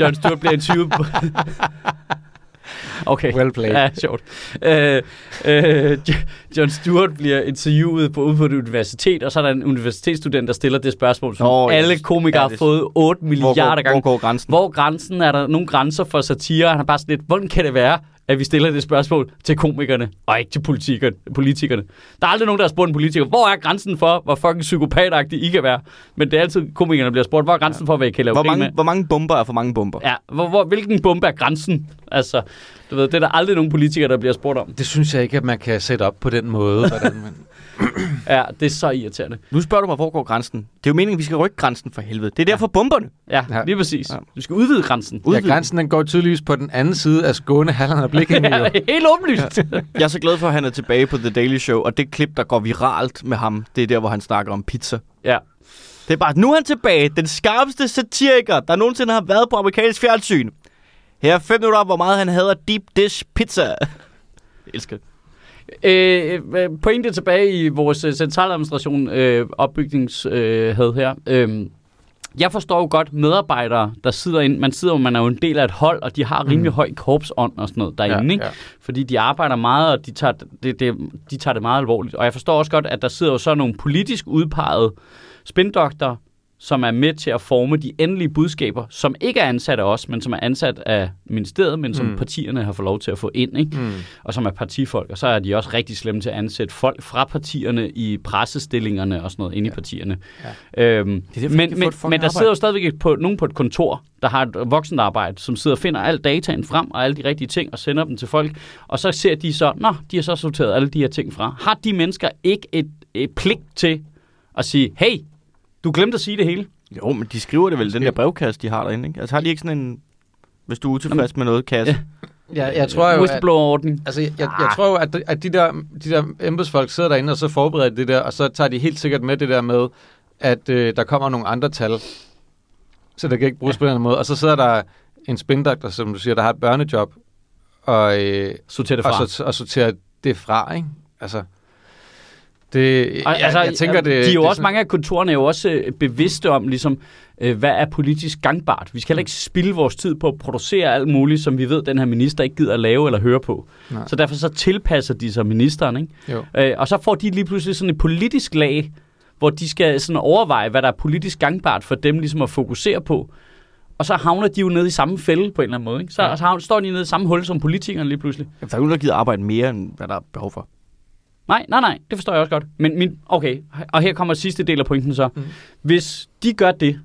B: John Stewart bliver interviewet på... Okay.
A: Well played.
B: Ja, sjovt. Øh, øh, Jo- John Stewart bliver interviewet på, ude på et universitet, og så er der en universitetsstudent, der stiller det spørgsmål, som
C: ja.
B: alle komikere
C: Ja,
B: har fået 8
C: Hvor
B: milliarder gange.
C: hvor går grænsen?
B: Hvor grænsen? Er der nogle grænser for satire? Han er bare sådan lidt, hvordan kan det være, at vi stiller det spørgsmål til komikerne, og ikke til politikerne? politikerne. Der er aldrig nogen, der har spurgt en politiker, hvor er grænsen for, hvor fucking psykopatagtig I kan være? Men det er altid komikerne, der bliver spurgt, hvor er grænsen for, hvad I kan lave
C: Hvor
B: grin med?
C: mange, hvor mange bomber er for mange bomber?
B: Ja, hvor, hvor, hvilken bombe er grænsen? Altså, du ved, det er der aldrig nogen politikere, der bliver spurgt om.
A: Det synes jeg ikke, at man kan sætte op på den måde. Hvordan man...
B: Ja, det er så irriterende.
C: Nu spørger du mig, hvor går grænsen? Det er jo meningen, at vi skal rykke grænsen for helvede. Det er derfor bomberne.
B: Ja,
A: Ja.
B: lige præcis.
C: Ja.
B: Du skal udvide grænsen.
A: Ja, grænsen den går tydeligvis på den anden side af Skåne, Halland og Blikinge.
B: Ja,
A: jo.
B: helt åbenlyst.
C: Jeg er så glad for, at han er tilbage på The Daily Show, og det klip, der går viralt med ham, det er der, hvor han snakker om pizza.
B: ja.
C: Det er bare, nu er han tilbage, den skarpeste satiriker, der nogensinde har været på amerikansk fjernsyn. Her er fem minutter op, hvor meget han hader deep dish pizza. Jeg elsker det.
B: Øh, øh, pointe tilbage i vores øh, centraladministration øh, opbygningshed øh, her. Øh, jeg forstår jo godt medarbejdere, der sidder ind. Man sidder man er jo en del af et hold, og de har rimelig
A: Mm.
B: mm. høj korpsånd og sådan noget derinde,
A: Ja,
B: ikke?
A: ja.
B: Fordi de arbejder meget, og de tager det, det, de tager det meget alvorligt. Og jeg forstår også godt, at der sidder jo så nogle politisk udpegede spindokter, som er med til at forme de endelige budskaber, som ikke er ansat af os, men som er ansat af ministeriet, men som
A: Mm.
B: partierne har fået lov til at få ind, ikke?
A: Mm.
B: og som er partifolk. Og så er de også rigtig slemme til at ansætte folk fra partierne i pressestillingerne og sådan noget inde i partierne.
A: Ja.
B: Øhm,
C: Det er derfor, de
B: men, men, men der
C: arbejde.
B: sidder jo stadigvæk på, nogen på et kontor, der har et voksent arbejde, som sidder og finder al dataen frem og alle de rigtige ting og sender dem til folk. Og så ser de så, nå, de har så sorteret alle de her ting fra. Har de mennesker ikke et, et pligt til at sige, hey, du glemte at sige det hele?
C: Jo, men de skriver det vel, den der brevkasse, de har derinde, ikke? Altså har de ikke sådan en, hvis du er utilfreds med noget, kasse?
A: Ja, jeg tror jo, at,
B: Whistleblower-ordning.
A: altså, jeg, jeg, jeg tror jo, at, at de, der, de der embedsfolk sidder derinde, og så forbereder det der, og så tager de helt sikkert med det der med, at øh, der kommer nogle andre tal, så det kan ikke bruges ja. på den måde. Og så sidder der en spindoktor, som du siger, der har et børnejob, og, øh,
B: Sorter det fra.
A: og, og sorterer det fra, ikke? Altså, det, jeg, altså, jeg tænker, det...
B: de er jo
A: det
B: også, mange af kontorerne er jo også øh, bevidste om, ligesom, øh, hvad er politisk gangbart. Vi skal heller ikke spilde vores tid på at producere alt muligt, som vi ved, den her minister ikke gider at lave eller høre på.
A: Nej.
B: Så derfor så tilpasser de sig ministeren, ikke?
A: Jo.
B: Øh, og så får de lige pludselig sådan et politisk lag, hvor de skal sådan overveje, hvad der er politisk gangbart for dem ligesom at fokusere på. Og så havner de jo nede i samme fælde på en eller anden måde. Ikke? Så,
A: Ja.
B: ja. så havner, står de nede i samme hul som politikerne lige pludselig.
C: Jamen, der er jo nogen, der gider arbejde mere, end hvad der er behov for.
B: Nej, nej, nej, det forstår jeg også godt. Men min, okay, og her kommer sidste del af pointen så.
A: Mm.
B: Mm. Hvis de gør det,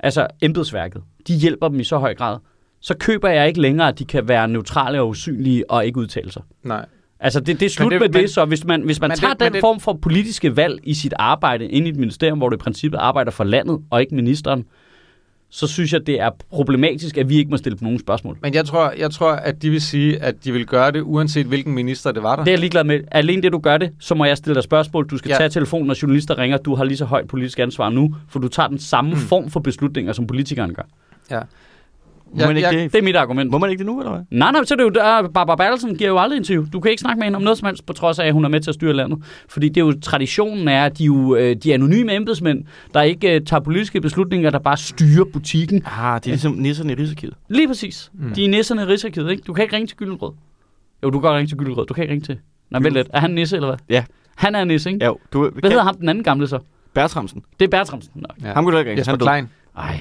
B: altså embedsværket, de hjælper dem i så høj grad, så køber jeg ikke længere, at de kan være neutrale og usynlige og ikke udtale sig.
A: Nej.
B: Altså, det, det er slut
A: det-
B: det, med
A: men-
B: det, så hvis man, hvis man tager
A: det-
B: den
A: det-
B: form for politiske valg i sit arbejde inde i et ministerium, hvor du i princippet arbejder for landet og ikke ministeren, så synes jeg, det er problematisk, at vi ikke må stille på nogen spørgsmål.
A: Men jeg tror, jeg tror, at de vil sige, at de vil gøre det, uanset hvilken minister det var der.
B: Det er jeg ligeglad med. Alene det, du gør det, så må jeg stille dig spørgsmål. Du skal
A: Ja.
B: ja. tage telefonen, når journalister ringer. Du har lige så højt politisk ansvar nu, for du tager den samme
A: Mm.
B: form for beslutninger, som politikeren gør.
C: Må man ikke
A: jeg-
C: det?
B: Det er mit argument.
C: Må man ikke det nu, eller hvad?
B: Nej, nej, så er det jo, der, Barbara Bertelsen giver jo aldrig interview. Du kan ikke snakke med hende om noget som helst, på trods af, at hun er med til at styre landet. Fordi det er jo, traditionen er, at de, er jo, øh, de er anonyme embedsmænd, der ikke uh, tager politiske beslutninger, der bare styrer butikken.
C: Ah, det er ligesom nisserne i Rigsarkivet.
B: Lige præcis.
A: Mm.
B: De er nisserne i Rigsarkivet, ikke? Du kan ikke ringe til Gyldenrød. Jo, du kan godt ringe til Gyldenrød. Du kan ikke ringe til... Nej, vent lidt. Er han nisse, eller hvad?
C: Ja.
B: Han er en nisse, ikke?
C: Jo, du,
B: Hvad hedder ham den anden gamle så?
C: Bertramsen.
B: Det er Bertramsen. Nå.
A: Ja.
C: Ham kunne du ikke ringe.
A: Jesper
C: er.
A: Klein.
B: Ej.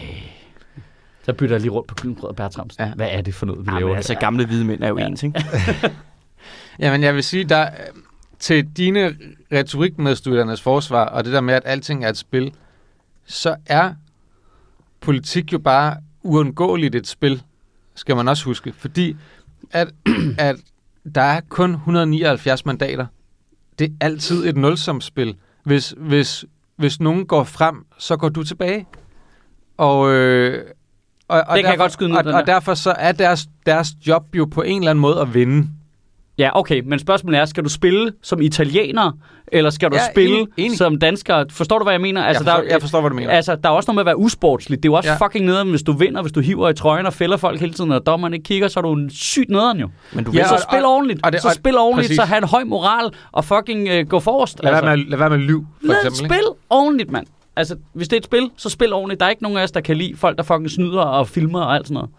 B: Så bytter jeg lige rundt på Gyldenrød og Bertramsen.
A: Ja.
B: Hvad er det for noget, vi
C: Ja,
B: laver?
C: altså, gamle hvide mænd er jo
B: Ja.
C: ens, ikke?
A: Jamen, jeg vil sige, der til dine retorikmedstudernes forsvar, og det der med, at alting er et spil, så er politik jo bare uundgåeligt et spil, skal man også huske. Fordi at, at der er kun 179 mandater. Det er altid et nulsumsspil. Hvis, hvis, hvis nogen går frem, så går du tilbage. Og, øh, og, og
B: kan jeg godt skyde ned,
A: og, og
B: der.
A: derfor så er deres, deres job jo på en eller anden måde at vinde.
B: Ja, okay, men spørgsmålet er, skal du spille som italiener, eller skal du
A: Ja,
B: spille
A: enig, enig.
B: som dansker? Forstår du, hvad jeg mener?
A: Altså, jeg, forstår,
B: der,
A: jeg forstår, hvad du mener.
B: Altså, der er også noget med at være usportsligt. Det er jo også
A: Ja.
B: fucking nederen, hvis du vinder, hvis du hiver i trøjen og fælder folk hele tiden, og dommeren ikke kigger, så er du en sygt nederen jo.
C: Men du
B: Ja,
C: ved,
B: så
A: og-
B: spil
A: og-
B: ordentligt.
A: og det-
B: så
A: og-
B: spil ordentligt,
A: præcis.
B: så have en høj moral og fucking øh, gå forrest.
A: Lad, være med, lad være med at lyve, for
B: Lad
A: eksempel. ikke?
B: spil ordentligt, mand. Altså, hvis det er et spil, så spil ordentligt. Der er ikke nogen af os, der kan lide folk, der fucking snyder og filmer og alt sådan noget.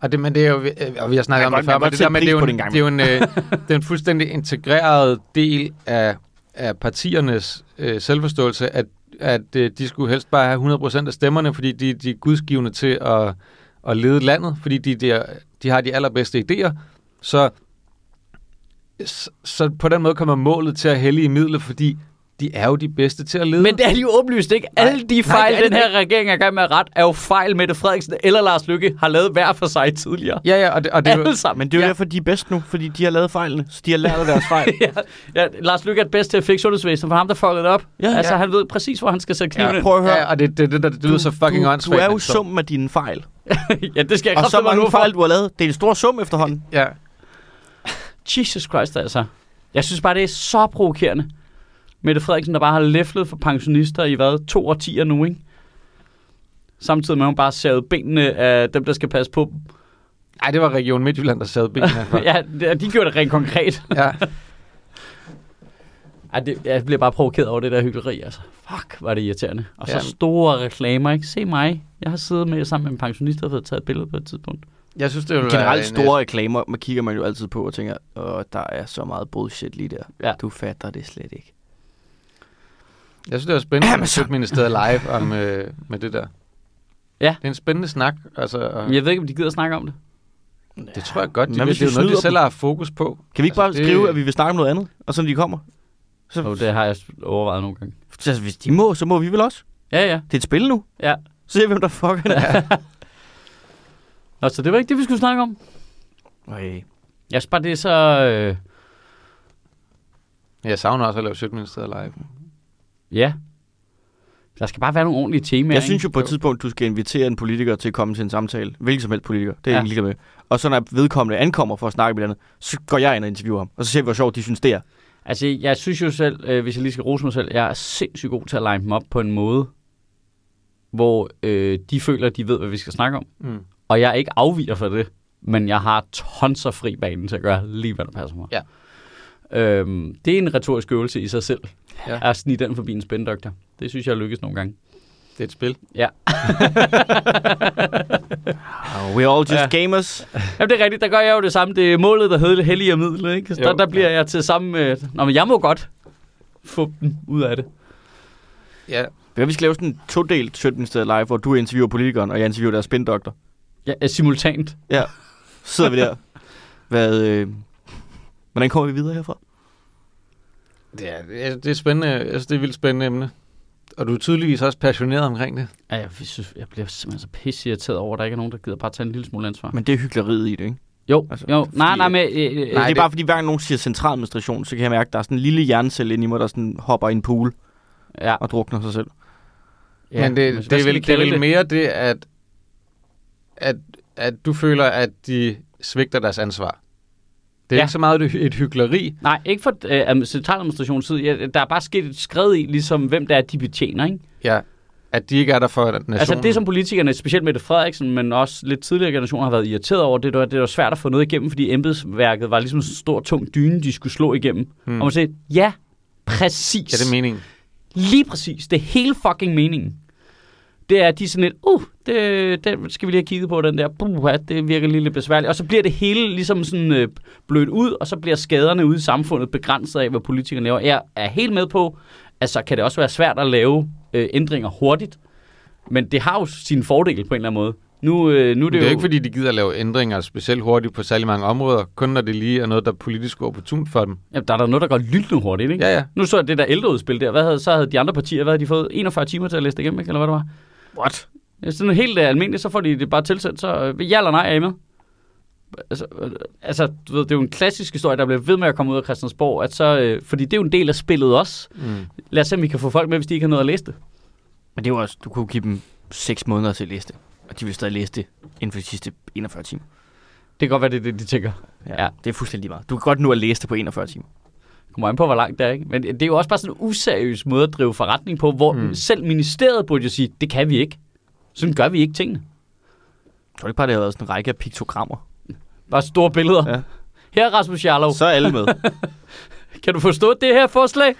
A: Og det, men det er jo, øh, og vi har snakket om det før, men det der med, det er jo en,
C: det en gang
A: det er jo en, øh, det er en fuldstændig integreret del af, af partiernes øh, selvforståelse, at, at øh, de skulle helst bare have 100% af stemmerne, fordi de, de er gudsgivende til at, at lede landet, fordi de, de, er, de har de allerbedste idéer. Så, så, så på den måde kommer målet til at hælde i midler, fordi de er jo de bedste til at lede.
B: Men det er de jo åbenlyst ikke.
A: Nej.
B: Alle de
A: Nej,
B: fejl,
A: det er
B: den
A: det
B: her regering er i gang med at rette, er jo fejl, Mette Frederiksen eller Lars Lykke har lavet hver for sig tidligere.
A: Ja, ja, og det, og det er jo,
B: Alle sammen.
C: men det er jo
B: ja.
C: derfor, de er bedst nu, fordi de har lavet fejlene, så de har lært af deres fejl.
B: ja, ja, Lars Lykke er det bedste til at fikse sundhedsvæsenet, for ham, der fuckede det op.
C: Ja,
B: altså,
A: ja.
B: han ved præcis, hvor han skal sætte kniven
C: Ja, prøv at høre.
A: ja, og det, det, det, det, det lyder så fucking åndssvagt.
C: du er jo summen af dine fejl.
B: ja, det skal jeg
C: Og så mange fejl, du har lavet. Det er en stor sum efterhånden.
A: Ja,
B: Jesus Christ, altså. Jeg synes bare, det er så provokerende. Mette Frederiksen, der bare har læflet for pensionister i hvad, to årtier nu, ikke? Samtidig med, at hun bare savet benene af dem, der skal passe på dem.
A: Ej, det var Region Midtjylland, der sad benene herfra.
B: Ja, det- de gjorde det rent konkret.
A: ja.
B: Ej, det, jeg bliver bare provokeret over det der hyggeleri, altså. Fuck, var det irriterende. Og så
A: Ja.
B: store reklamer, ikke? Se mig. Jeg har siddet med sammen med en pensionist og fået taget et billede på et tidspunkt.
A: Jeg synes, det ville
C: Generelt
A: en,
C: store reklamer, man kigger man jo altid på og tænker, åh, der er så meget bullshit lige der.
B: Ja.
C: Du fatter det slet ikke.
A: Jeg synes, det var spændende
C: Amazon.
A: Sødministeriet live om, øh, med det der.
B: Ja.
A: Det er en spændende snak. Altså, og
B: Men jeg ved ikke, om de gider snakke om det.
A: det tror jeg godt, de
C: Hvad
A: vil. Det er
C: vi
A: jo noget, de selv har fokus på.
C: Kan vi ikke bare
A: Altså, det-
C: skrive, at vi vil snakke om noget andet, og så når de kommer? Så,
B: Jo, det har jeg overvejet nogle gange.
C: så hvis de må, så må vi vel også.
B: Ja, ja.
C: Det er et spil nu.
B: Ja.
C: Så ser vi, hvem der fucker det.
B: Nå, så det var ikke det, vi skulle snakke om.
C: Okay.
B: Jeg synes bare, det er så... Øh,
A: Jeg savner også at lave Sødministeriet live.
B: Ja. Der skal bare være nogle ordentlige temaer.
C: Jeg synes jo på et tidspunkt, du skal invitere en politiker til at komme til en samtale. Hvilken som helst politiker. Det er
B: Ja.
C: jeg ikke med. Og så når vedkommende ankommer for at snakke med andet, så går jeg ind og interviewer ham. Og så ser vi, hvor sjovt de synes, det er.
B: Altså, jeg synes jo selv, øh, hvis jeg lige skal rose mig selv, jeg er sindssygt god til at line dem op på en måde, hvor øh, de føler, at de ved, hvad vi skal snakke om.
A: Mm.
B: Og jeg er ikke afviger for det, men jeg har tons af fri banen til at gøre lige, hvad der passer mig.
A: Ja.
B: Øhm, det er en retorisk øvelse i sig selv,
A: Ja.
B: at snige den forbi en spændoktor. Det synes jeg lykkes nogle gange.
A: Det er et spil.
B: Ja.
C: Oh, we're all just
B: Ja.
C: ja. gamers.
B: Jamen, det er rigtigt, der gør jeg jo det samme. Det er målet, der hedder hellige og middel, ikke? Så
A: Jo,
B: der, der bliver jeg til samme med... Nå, men jeg må godt få dem ud af det.
A: Ja,
C: Hvad vi skal lave sådan en todelt Sjøtministeriet live, hvor du interviewer politikeren, og jeg interviewer deres spindoktor.
B: Ja, øh, simultant.
C: Ja. Så sidder vi der. Hvad, øh, hvordan kommer vi videre herfra?
A: Det er, det er, det spændende. Synes, det er et vildt spændende emne. Og du er tydeligvis også passioneret omkring det.
B: Ja, jeg, synes, jeg bliver simpelthen så pisse irriteret over, at der ikke er nogen, der gider bare tage en lille smule ansvar.
C: Men det er hyggeleriet i det, ikke?
B: Jo,
C: Altså,
B: jo. Nej,
C: fordi-
B: nej, men... Øh, øh,
C: Nej,
B: øh,
C: det er
A: det-
C: bare fordi, hver gang nogen siger centraladministration, så kan jeg mærke, at der er sådan en lille hjernecelle inde i mig, der sådan hopper i en pool
B: ja,
C: og drukner sig selv.
A: Ja, men det,
B: hvad
A: det,
B: skal
A: er vel, det er vel mere det, at, at, at du føler, at de svigter deres ansvar. Det er
B: Ja.
A: ikke så meget et, et hyggeleri.
B: Nej, ikke for øh, centraladministrationens side. Ja, der er bare sket et skred i, ligesom hvem det er, de betjener, ikke?
A: Ja, at de ikke er der for nationen.
B: Altså det, som politikerne, specielt Mette Frederiksen, men også lidt tidligere generationer har været irriteret over, det var, det var svært at få noget igennem, fordi embedsværket var ligesom en stor, tung dyne, de skulle slå igennem.
A: Hmm.
B: Og man siger, ja, præcis.
A: Ja, det er meningen.
B: Lige præcis. Det er hele fucking meningen. Det er, at de er sådan lidt, uh, det, det skal vi lige have kigget på, den der, Puh, det virker lige lidt besværligt. Og så bliver det hele ligesom sådan øh, blødt ud, og så bliver skaderne ude i samfundet begrænset af, hvad politikerne laver. Jeg er helt med på, at så kan det også være svært at lave øh, ændringer hurtigt, men det har jo sine fordele på en eller anden måde. Nu, øh, nu er
A: Det
B: det,
A: er jo ikke, fordi de gider lave ændringer specielt hurtigt på særlig mange områder, kun når det lige er noget, der er politisk opportunt for dem.
B: Jamen, der er der noget, der går lynende hurtigt, ikke?
A: Ja, ja.
B: Nu så jeg det der ældreudspil der. Hvad havde, så havde de andre partier, hvad havde de fået? 41 timer til at læse det igennem, ikke? eller hvad det var?
C: What?
B: Ja, Sådan helt uh, almindeligt, så får de det bare tilsendt, så øh, ja eller nej, er I med? Altså, øh, altså du ved, det er jo en klassisk historie, der bliver ved med at komme ud af Christiansborg, at så, øh, fordi det er jo en del af spillet også.
A: Mm.
B: Lad os se, om vi kan få folk med, hvis de ikke har noget at læse det.
C: Men det er jo også, du kunne give dem 6 måneder til at læse det. Og de vil stadig læse det inden for de sidste 41 timer.
B: Det kan godt være, det er det, de tænker. Ja.
C: Det er fuldstændig meget. Du kan godt nu at læse det på 41 timer.
B: Kommer an på, hvor langt det er, ikke? Men det er jo også bare sådan en useriøs måde at drive forretning på, hvor
A: mm.
B: selv ministeriet burde jo sige, det kan vi ikke. Sådan gør vi ikke tingene.
C: Jeg tror ikke bare, det har været sådan en række af piktogrammer.
B: Bare store billeder.
C: Ja.
B: Her, Rasmus Jarlov,
C: Så er alle med.
B: kan du forstå det her forslag?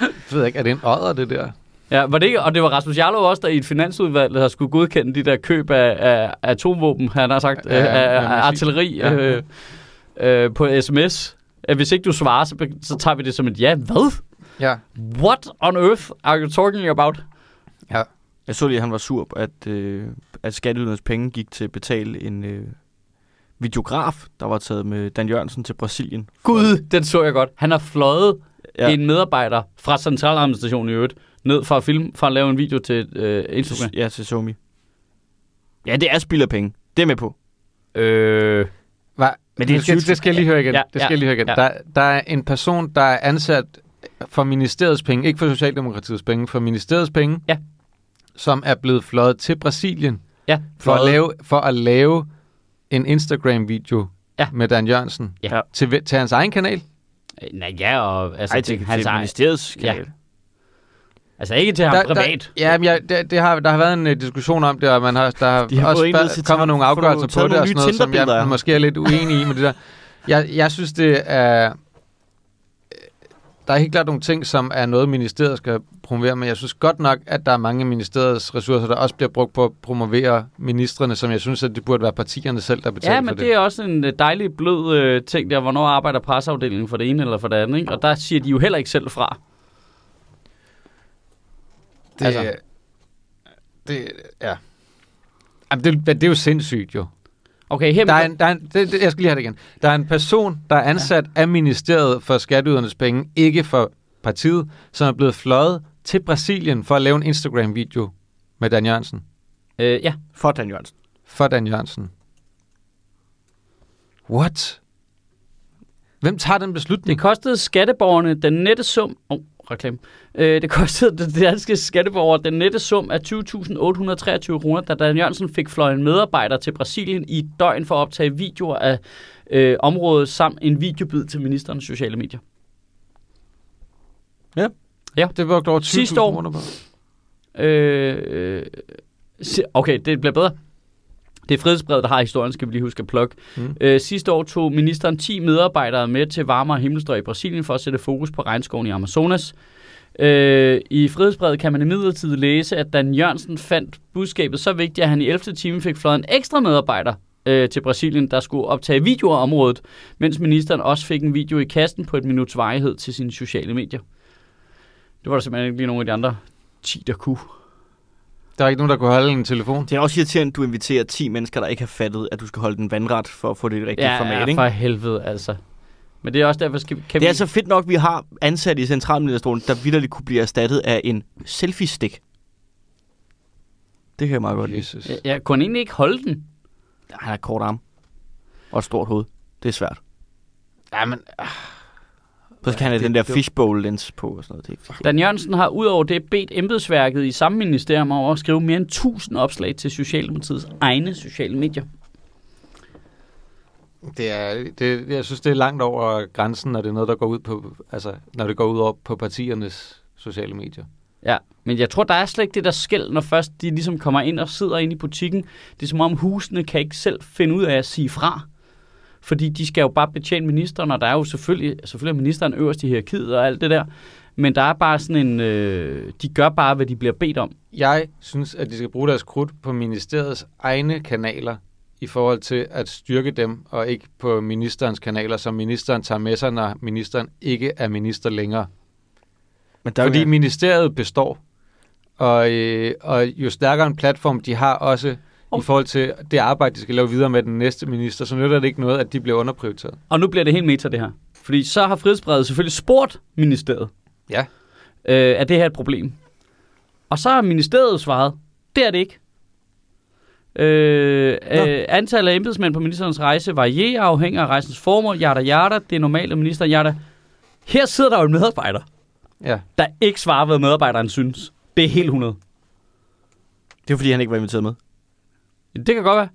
A: Jeg ved ikke, er det en odder, det der?
B: Ja, var det ikke, og det var Rasmus Jarlov også, der i et finansudvalg der skulle godkende de der køb af, af atomvåben, han har sagt,
A: Ja,
B: ja,
A: ja,
B: af, af artilleri
A: Ja.
B: ja. øh, øh, på sms. At hvis ikke du svarer, så, så tager vi det som et ja. Hvad?
A: Ja.
B: What on earth are you talking about?
A: Ja.
C: Jeg så lige, at han var sur, på, at, øh, at skatteydernes penge gik til at betale en øh, videograf, der var taget med Dan Jørgensen til Brasilien.
B: Gud, den så jeg godt. Han har fløjet
C: Ja.
B: ja. en medarbejder fra centraladministrationen i øvrigt, ned for at filme, for at lave en video til øh, Instagram.
C: Ja, til Somi. Ja, det er spild af penge. Det er med på.
B: Øh,
A: Hva?
C: Men det er
A: det, skal, det skal jeg lige høre igen.
B: Ja,
A: det skal jeg lige høre igen.
B: ja.
A: Der, der er en person, der er ansat for ministeriets penge, ikke for Socialdemokratiets penge, for ministeriets penge,
B: Ja.
A: Som er blevet fløjet til Brasilien
B: ja,
A: for at lave, for at lave en Instagram-video
B: Ja.
A: med Dan Jørgensen
B: Ja.
A: til, til hans egen kanal.
B: Øh, Nej, ja, og altså,
C: Ej,
B: til,
C: til,
B: hans
C: til
B: egen-
C: ministeriets
B: Ja.
C: kanal.
B: Altså ikke til ham
A: Der-
B: privat.
A: Der, ja, men ja det, det har, der har været en uh, diskussion om det, og man har, der har,
C: De har
A: også fa- kommet nogle afgørelser på det, og sådan noget, som jeg måske er lidt uenig i med det der. Jeg, jeg synes, det er... Der er helt klart nogle ting, som er noget, ministeriet skal promovere, men jeg synes godt nok, at der er mange af ministeriets ressourcer, der også bliver brugt på at promovere ministerne, som jeg synes, at det burde være partierne selv, der betaler
B: Ja,
A: for
B: men
A: det.
B: det er også en øh, dejlig blød øh, ting der, hvornår arbejder presseafdelingen for det ene eller for det andet, ikke? Og der siger de jo heller ikke selv fra.
A: det,
B: altså.
A: det ja. Jamen, det, det er jo sindssygt jo.
B: Okay, her
A: Der er en, der er en, det, det, jeg skal lige have det igen. Der er en person, der er ansat ja. af ministeriet for skatteydernes penge, ikke for partiet, som er blevet fløjet til Brasilien for at lave en Instagram-video med Dan Jørgensen.
B: øh, ja,
C: For Dan Jørgensen.
A: For Dan Jørgensen. What? Hvem tager den beslutning?
B: det kostede skatteborgerne den nette sum... Oh, reklame. Øh, det kostede de danske skatteborgere den nette sum af 20.823 kroner, da Dan Jørgensen fik fløjet en medarbejder til Brasilien i et døgn for at optage videoer af øh, området samt en videobid til ministerens sociale medier.
A: Det brugte over 20.000
B: Sidste år-
A: kroner på.
B: Øh, øh, okay, det bliver bedre. Det er frihedsbrevet, der har historien, skal vi lige huske at plukke.
A: Mm.
B: Øh, sidste år tog ministeren 10 medarbejdere med til varmere himmelstrøg i Brasilien for at sætte fokus på regnskoven i Amazonas. Øh, I frihedsbrevet kan man imidlertid læse, at Dan Jørgensen fandt budskabet så vigtigt, at han i 11. time fik fløjet en ekstra medarbejder øh, til Brasilien, der skulle optage videoer af området, mens ministeren også fik en video i kasten på et minuts varighed til sine sociale medier. Det var der simpelthen ikke lige nogen af de andre 10, der kunne.
A: Der er ikke nogen, der kunne holde en telefon.
C: Det er også irriterende, at du inviterer 10 mennesker, der ikke har fattet, at du skal holde den vandret for at få det rigtige
B: Ja,
C: format.
B: ja,
C: Ikke?
B: for helvede, altså. Men det er også derfor, skal, kan
C: Det
B: vi...
C: er altså fedt nok, at vi har ansat i centralministerstolen, der vidderligt kunne blive erstattet af en selfie-stik. Det kan jeg meget godt lide.
A: Jesus.
B: Jeg, jeg kunne egentlig ikke holde den.
C: Han har kort arm og et stort hoved. Det er svært.
A: Ja, men,
C: Så skal han have
A: det-
C: den der fishbowl lens på og sådan noget. Det
B: Dan Jørgensen har udover det bedt embedsværket i samme ministerium om at skrive mere end 1000 opslag til Socialdemokratiets egne sociale medier.
A: det er, det, jeg synes, det er langt over grænsen, når det er noget, der går ud på, altså, når det går ud over på partiernes sociale medier.
B: Ja, men jeg tror, der er slet ikke det der skæld, når først de ligesom kommer ind og sidder inde i butikken. Det er som om husene kan ikke selv finde ud af at sige fra. Fordi de skal jo bare betjene ministeren, og der er jo selvfølgelig, selvfølgelig er ministeren øverst i hierarkiet og alt det der. Men der er bare sådan en... Øh, de gør bare, hvad de bliver bedt om.
A: Jeg synes, at de skal bruge deres krudt på ministeriets egne kanaler i forhold til at styrke dem, og ikke på ministerens kanaler, som ministeren tager med sig, når ministeren ikke er minister længere.
C: Men der er
A: Fordi
C: jo,
A: ministeriet består, og, øh, og jo stærkere en platform de har også i
B: Og-
A: forhold til det arbejde, de skal lave videre med den næste minister, så nytter det ikke noget, at de bliver underprioriteret.
B: Og nu bliver det helt meta, det her. Fordi så har Frihedsbrevet selvfølgelig spurgt ministeriet,
A: Ja.
B: øh, er det her et problem? Og så har ministeriet svaret, det er det ikke. Øh, øh, antallet af embedsmænd på ministerens rejse varierer afhængig af rejsens formål. Yada yada, det er normalt, at ministeren yada. Her sidder der jo en medarbejder,
A: Ja.
B: der ikke svarer, hvad medarbejderen synes. Det er helt 100.
C: det er fordi, han ikke var inviteret med.
B: Det kan godt være.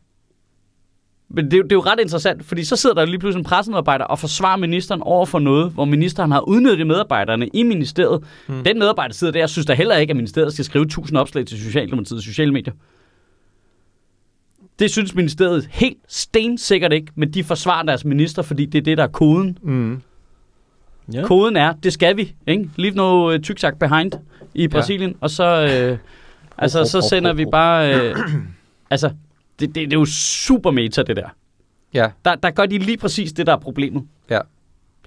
B: Men det, er jo- det er jo ret interessant, fordi så sidder der lige pludselig en pressemedarbejder og forsvarer ministeren over for noget, hvor ministeren har udnyttet medarbejderne i ministeriet. Mm. Den medarbejder sidder der og synes da heller ikke, at ministeriet skal skrive 1000 opslag til Socialdemokratiet sociale medier. Det synes ministeriet helt stensikkert ikke, men de forsvarer deres minister, fordi det er det, der er koden.
A: Mm.
C: Ja.
B: Koden er, det skal vi. Ikke? Leave no uh, tyksak behind i Brasilien. Og så, øh, altså, så sender vi bare... Øh, altså, det, det, det er jo super meta, det der.
A: Ja.
B: der. Der gør de lige præcis det, der er problemet.
A: Ja.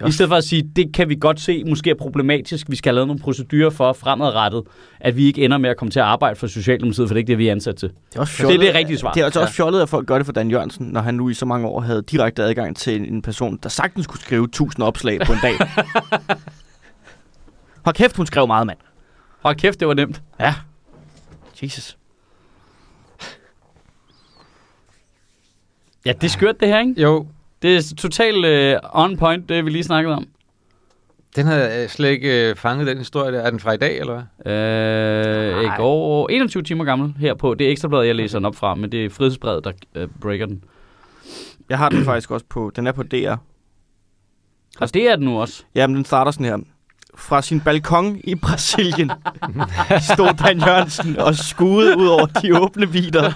B: I stedet for at sige, det kan vi godt se, måske er problematisk, vi skal have lavet nogle procedurer for fremadrettet, at vi ikke ender med at komme til at arbejde for Socialdemokratiet, for det er ikke det, vi er ansat til.
C: Det er også
B: Det er det rigtige svar.
C: Det er altså
A: Ja.
C: også fjollet, at folk gør det for Dan Jørgensen, når han nu i så mange år havde direkte adgang til en- en person, der sagtens kunne skrive 1000 opslag på en dag. Hold kæft, hun skrev meget, mand.
B: Hold kæft, det var nemt.
C: Ja. Jesus.
B: Ja, det er skørt det her, ikke?
A: Jo,
B: Det er totalt øh, on point, det vi lige snakkede om.
A: den havde jeg slet ikke øh, fanget, den historie der. Er den fra i dag, eller hvad?
B: Øh, i går, 21 timer gammel her på. Det er ekstrabladet, jeg læser den op fra, men det er frihedsbrevet, der øh, breaker den.
C: Jeg har den faktisk også på. Den er på DR.
B: Og det er den nu også.
C: Jamen, den starter sådan her. Fra sin balkon i Brasilien stod Dan Jørgensen og skuede ud over de åbne vider.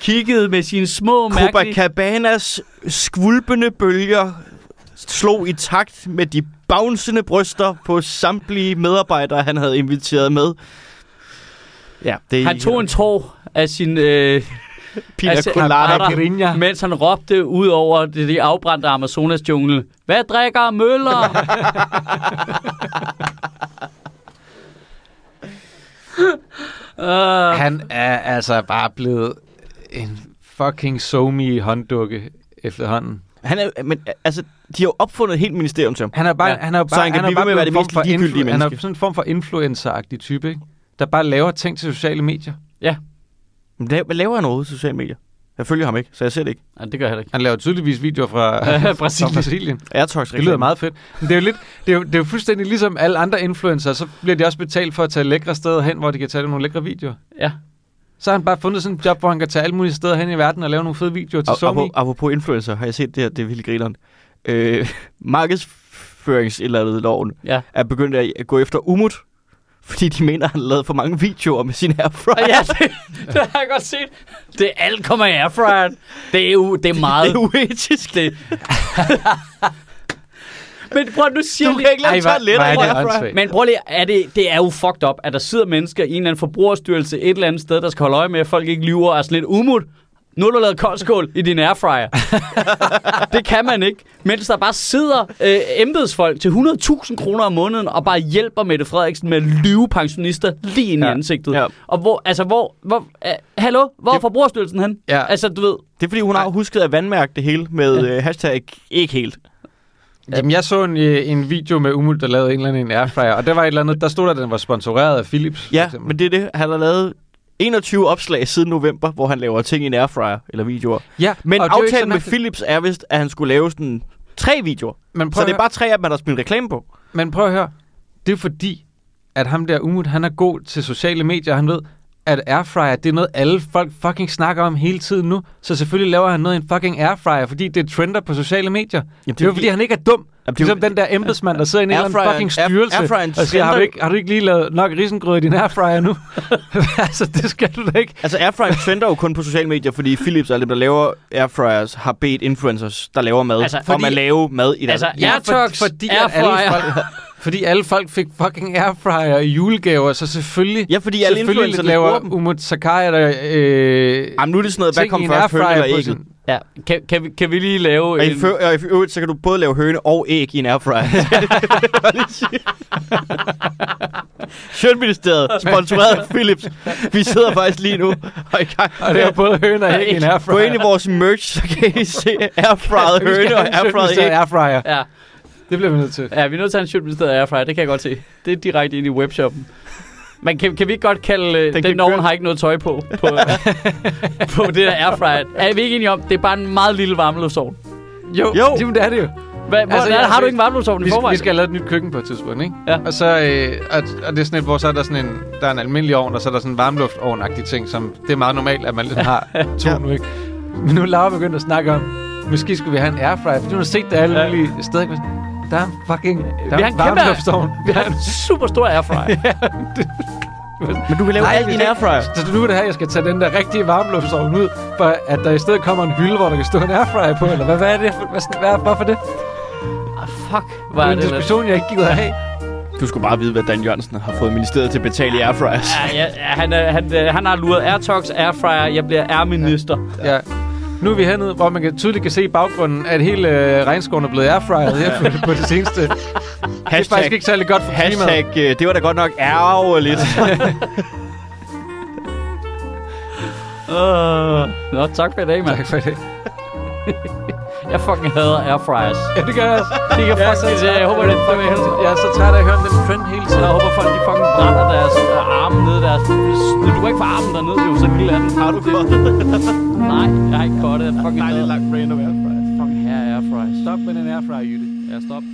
B: Kiggede med sine små, mærkelige...
C: Copacabanas skvulpende bølger slog i takt med de bouncende bryster på samtlige medarbejdere, han havde inviteret med. Ja, det
B: Han tog en tår af sin... Øh,
C: pina
B: altså,
C: colada.
B: Mens han råbte ud over det, de afbrændte Amazonas jungle. Hvad drikker Møller? uh,
A: Han er altså bare blevet en fucking somi hånddukke efterhånden.
C: Han er, men altså, de har jo opfundet et helt ministerium til ham.
A: Han er bare,
B: Ja.
A: han er jo
C: Så
A: bare,
C: han kan
A: han er
C: blive
A: bare
C: ved med at være det
A: en form
C: mest
A: for
C: ligegyldige
A: influ- Han er
C: menneske.
A: sådan en form for influencer-agtig type, ikke? Der bare laver ting til sociale medier.
C: La- hvad laver han overhovedet sociale medier? Jeg følger ham ikke, så jeg ser det ikke.
B: ja, det gør jeg heller ikke.
A: Han laver tydeligvis videoer fra, fra
B: Brasilien.
A: Brasilien.
C: Airtox
A: Det lyder meget fedt. Men det er jo lidt, det er jo, det er jo fuldstændig ligesom alle andre influencer, så bliver de også betalt for at tage lækre steder hen, hvor de kan tage nogle lækre videoer.
B: Ja.
A: Så har han bare fundet sådan et job, hvor han kan tage alle mulige steder hen i verden og lave nogle fede videoer til
C: Og,
A: Sony.
C: apropos, influencer, har jeg set det her, det er vildt grineren. Øh, markedsførings eller andet loven
B: Ja.
C: er begyndt at gå efter Umut, fordi de mener, at han lavet for mange videoer med sin airfryer.
B: ja, det, det har jeg godt set. Det er alt kommer i airfryeren. Det er jo det er meget...
C: Det er uetisk.
B: det. Men prøv nu siger
C: Du
B: lige-
C: ikke
A: Ej, er
C: i
A: det.
B: Men prøv lige, er det, det er jo fucked up, at der sidder mennesker i en eller anden forbrugerstyrelse et eller andet sted, der skal holde øje med, at folk ikke lyver og er sådan lidt umut. Nu har du lavet koldskål i din airfryer. det kan man ikke. Mens der bare sidder øh, embedsfolk til 100.000 kroner om måneden og bare hjælper Mette Frederiksen med at lyve pensionister lige ind ja. i ansigtet.
C: Ja.
B: Og hvor, altså hvor, hvor øh, hallo, hvor er
C: Det-
B: forbrugerstyrelsen hen?
A: Ja.
B: Altså, du ved,
C: Det er fordi, hun har husket at vandmærke det hele med ja. hashtag ikke helt.
A: Jamen, jeg så en, øh, en video med Umut, der lavede en eller anden en airfryer, og der var et eller andet, der stod der, at den var sponsoreret af Philips. for
C: Ja, men det er det. Han har lavet 21 opslag siden november, hvor han laver ting i en airfryer eller videoer.
A: ja,
C: Men aftalen med. Philips er vist, at han skulle lave sådan tre videoer.
A: Men prøv,
C: Så det er bare tre af dem, har spillet reklame på.
A: men prøv at høre. Det er fordi, at ham der Umut, han er god til sociale medier. Han ved, at airfryer, det er noget, alle folk fucking snakker om hele tiden nu. Så selvfølgelig laver han noget i en fucking airfryer, fordi det trender på sociale medier.
C: Jamen,
A: det er jo fordi, han ikke er dum.
C: Jamen, det er jo-
A: Ligesom den der embedsmand, der sidder i en eller anden fucking
C: air-
A: styrelse
C: airfryeren
A: og siger, har du, ikke, har du ikke lige lavet nok risengrød i din airfryer nu? altså, det skal du da ikke.
C: Altså airfryer trender jo kun på sociale medier, fordi Philips og alle dem, der laver airfryers, har bedt influencers, der laver mad,
B: Altså,
C: altså, om
B: fordi-
C: at lave mad i deres...
B: Altså,
A: Ja,
B: Airtox,
A: for, fordi, at alle
B: airfryer.
A: folk, fordi alle folk fik fucking airfryer i julegaver, så selvfølgelig...
C: ja, fordi alle
A: selvfølgelig
C: influencers
A: laver
C: dem.
A: Umut Sakai der øh,
C: Jamen, nu er det sådan noget, hvad kom
A: i en
C: først, høne
A: airfryer
C: eller ægget?
B: Ja, kan, kan, vi, kan vi lige lave
C: Og i,
B: en...
C: fø- og i øvrigt, så kan du både lave høne og æg i en airfryer. Sjøtministeriet, sponsoreret af Philips. Vi sidder faktisk lige nu og i gang.
A: Og det er både høne og æg i en airfryer.
C: Gå ind i vores merch, så kan I se airfryet høne og airfryet æg.
A: airfryer.
B: Ja,
A: Det bliver vi nødt til.
B: ja, vi er nødt til at have en Sjøtministeriet Airfryer, det kan jeg godt se. Det er direkte ind i webshoppen. Men kan, kan vi ikke godt kalde, øh, den ovn
C: køre.
B: har ikke noget tøj på, på, på det der airfryer. Er vi ikke enige om, det er bare en meget lille varmeluftsovn?
A: Jo,
C: Jo.
A: jo. det er det jo.
B: Hvad,
A: Altså,
B: altså,
A: ja,
B: har du ikke en varmeluftsovn i
A: Vi,
B: forvejen?
A: vi skal have lavet et nyt køkken på et tidspunkt, ikke?
B: Ja.
A: Og så øh, og, og det er sådan et, hvor så er der sådan en, der er en almindelig ovn, og så er der sådan en varmluftovn-agtig ting, som det er meget normalt, at man lidt har to
C: Ja.
A: nu, ikke? Men nu er Laura begyndt at snakke om, måske skulle vi have en airfryer, fordi hun har set det alle
B: ja.
A: mulige steder. Der er fucking der
B: Vi
A: er
B: har
A: en varmluftsovn.
B: Vi har en super stor airfryer.
C: Men du kan lave alt i en airfryer.
A: Så nu er det her, jeg skal tage den der rigtige varmluftsovn ud, for at der i stedet kommer en hylde, hvor der kan stå en airfryer på, eller hvad, hvad er det? Hvad, hvad, hvorfor det?
B: ah, fuck,
A: Det
B: hvor
A: er
B: er
A: en
B: det
A: diskussion, jeg ikke gider have.
C: Du skulle bare vide, hvad Dan Jørgensen har fået ministeriet til at betale i airfryers.
B: Ja, ja, ja, han, er- han, øh, han har luret Airtox Airfryer. Jeg bliver airminister.
A: Ja. Nu er vi hernede, hvor man kan, tydeligt kan se i baggrunden, at hele øh, regnskoven er blevet airfryet her på, på det seneste. Det er faktisk ikke særlig godt for klimaet.
C: Hashtag, øh, det var da godt nok ærgerligt.
B: Uh, nå, tak for i dag, mand.
A: Tak for det.
B: Jeg fucking hader airfryers.
A: Ja, det gør jeg også.
B: Det kan
A: Ja,
B: fucking det. Jeg håber, det er fucking helst.
A: Jeg er så træt af at høre om den trend hele tiden.
B: Jeg håber, folk de fucking brænder deres øh, arme ned deres... Du kan ikke få armen dernede, det er jo så lille af den.
C: har du godt?
B: Nej, jeg har ikke kottet. Jeg fucking
C: Dejligt
B: hader
C: langt brand of airfryers.
B: fucking her airfryers.
A: Stop med den airfryer, Jytte.
B: Ja, stop.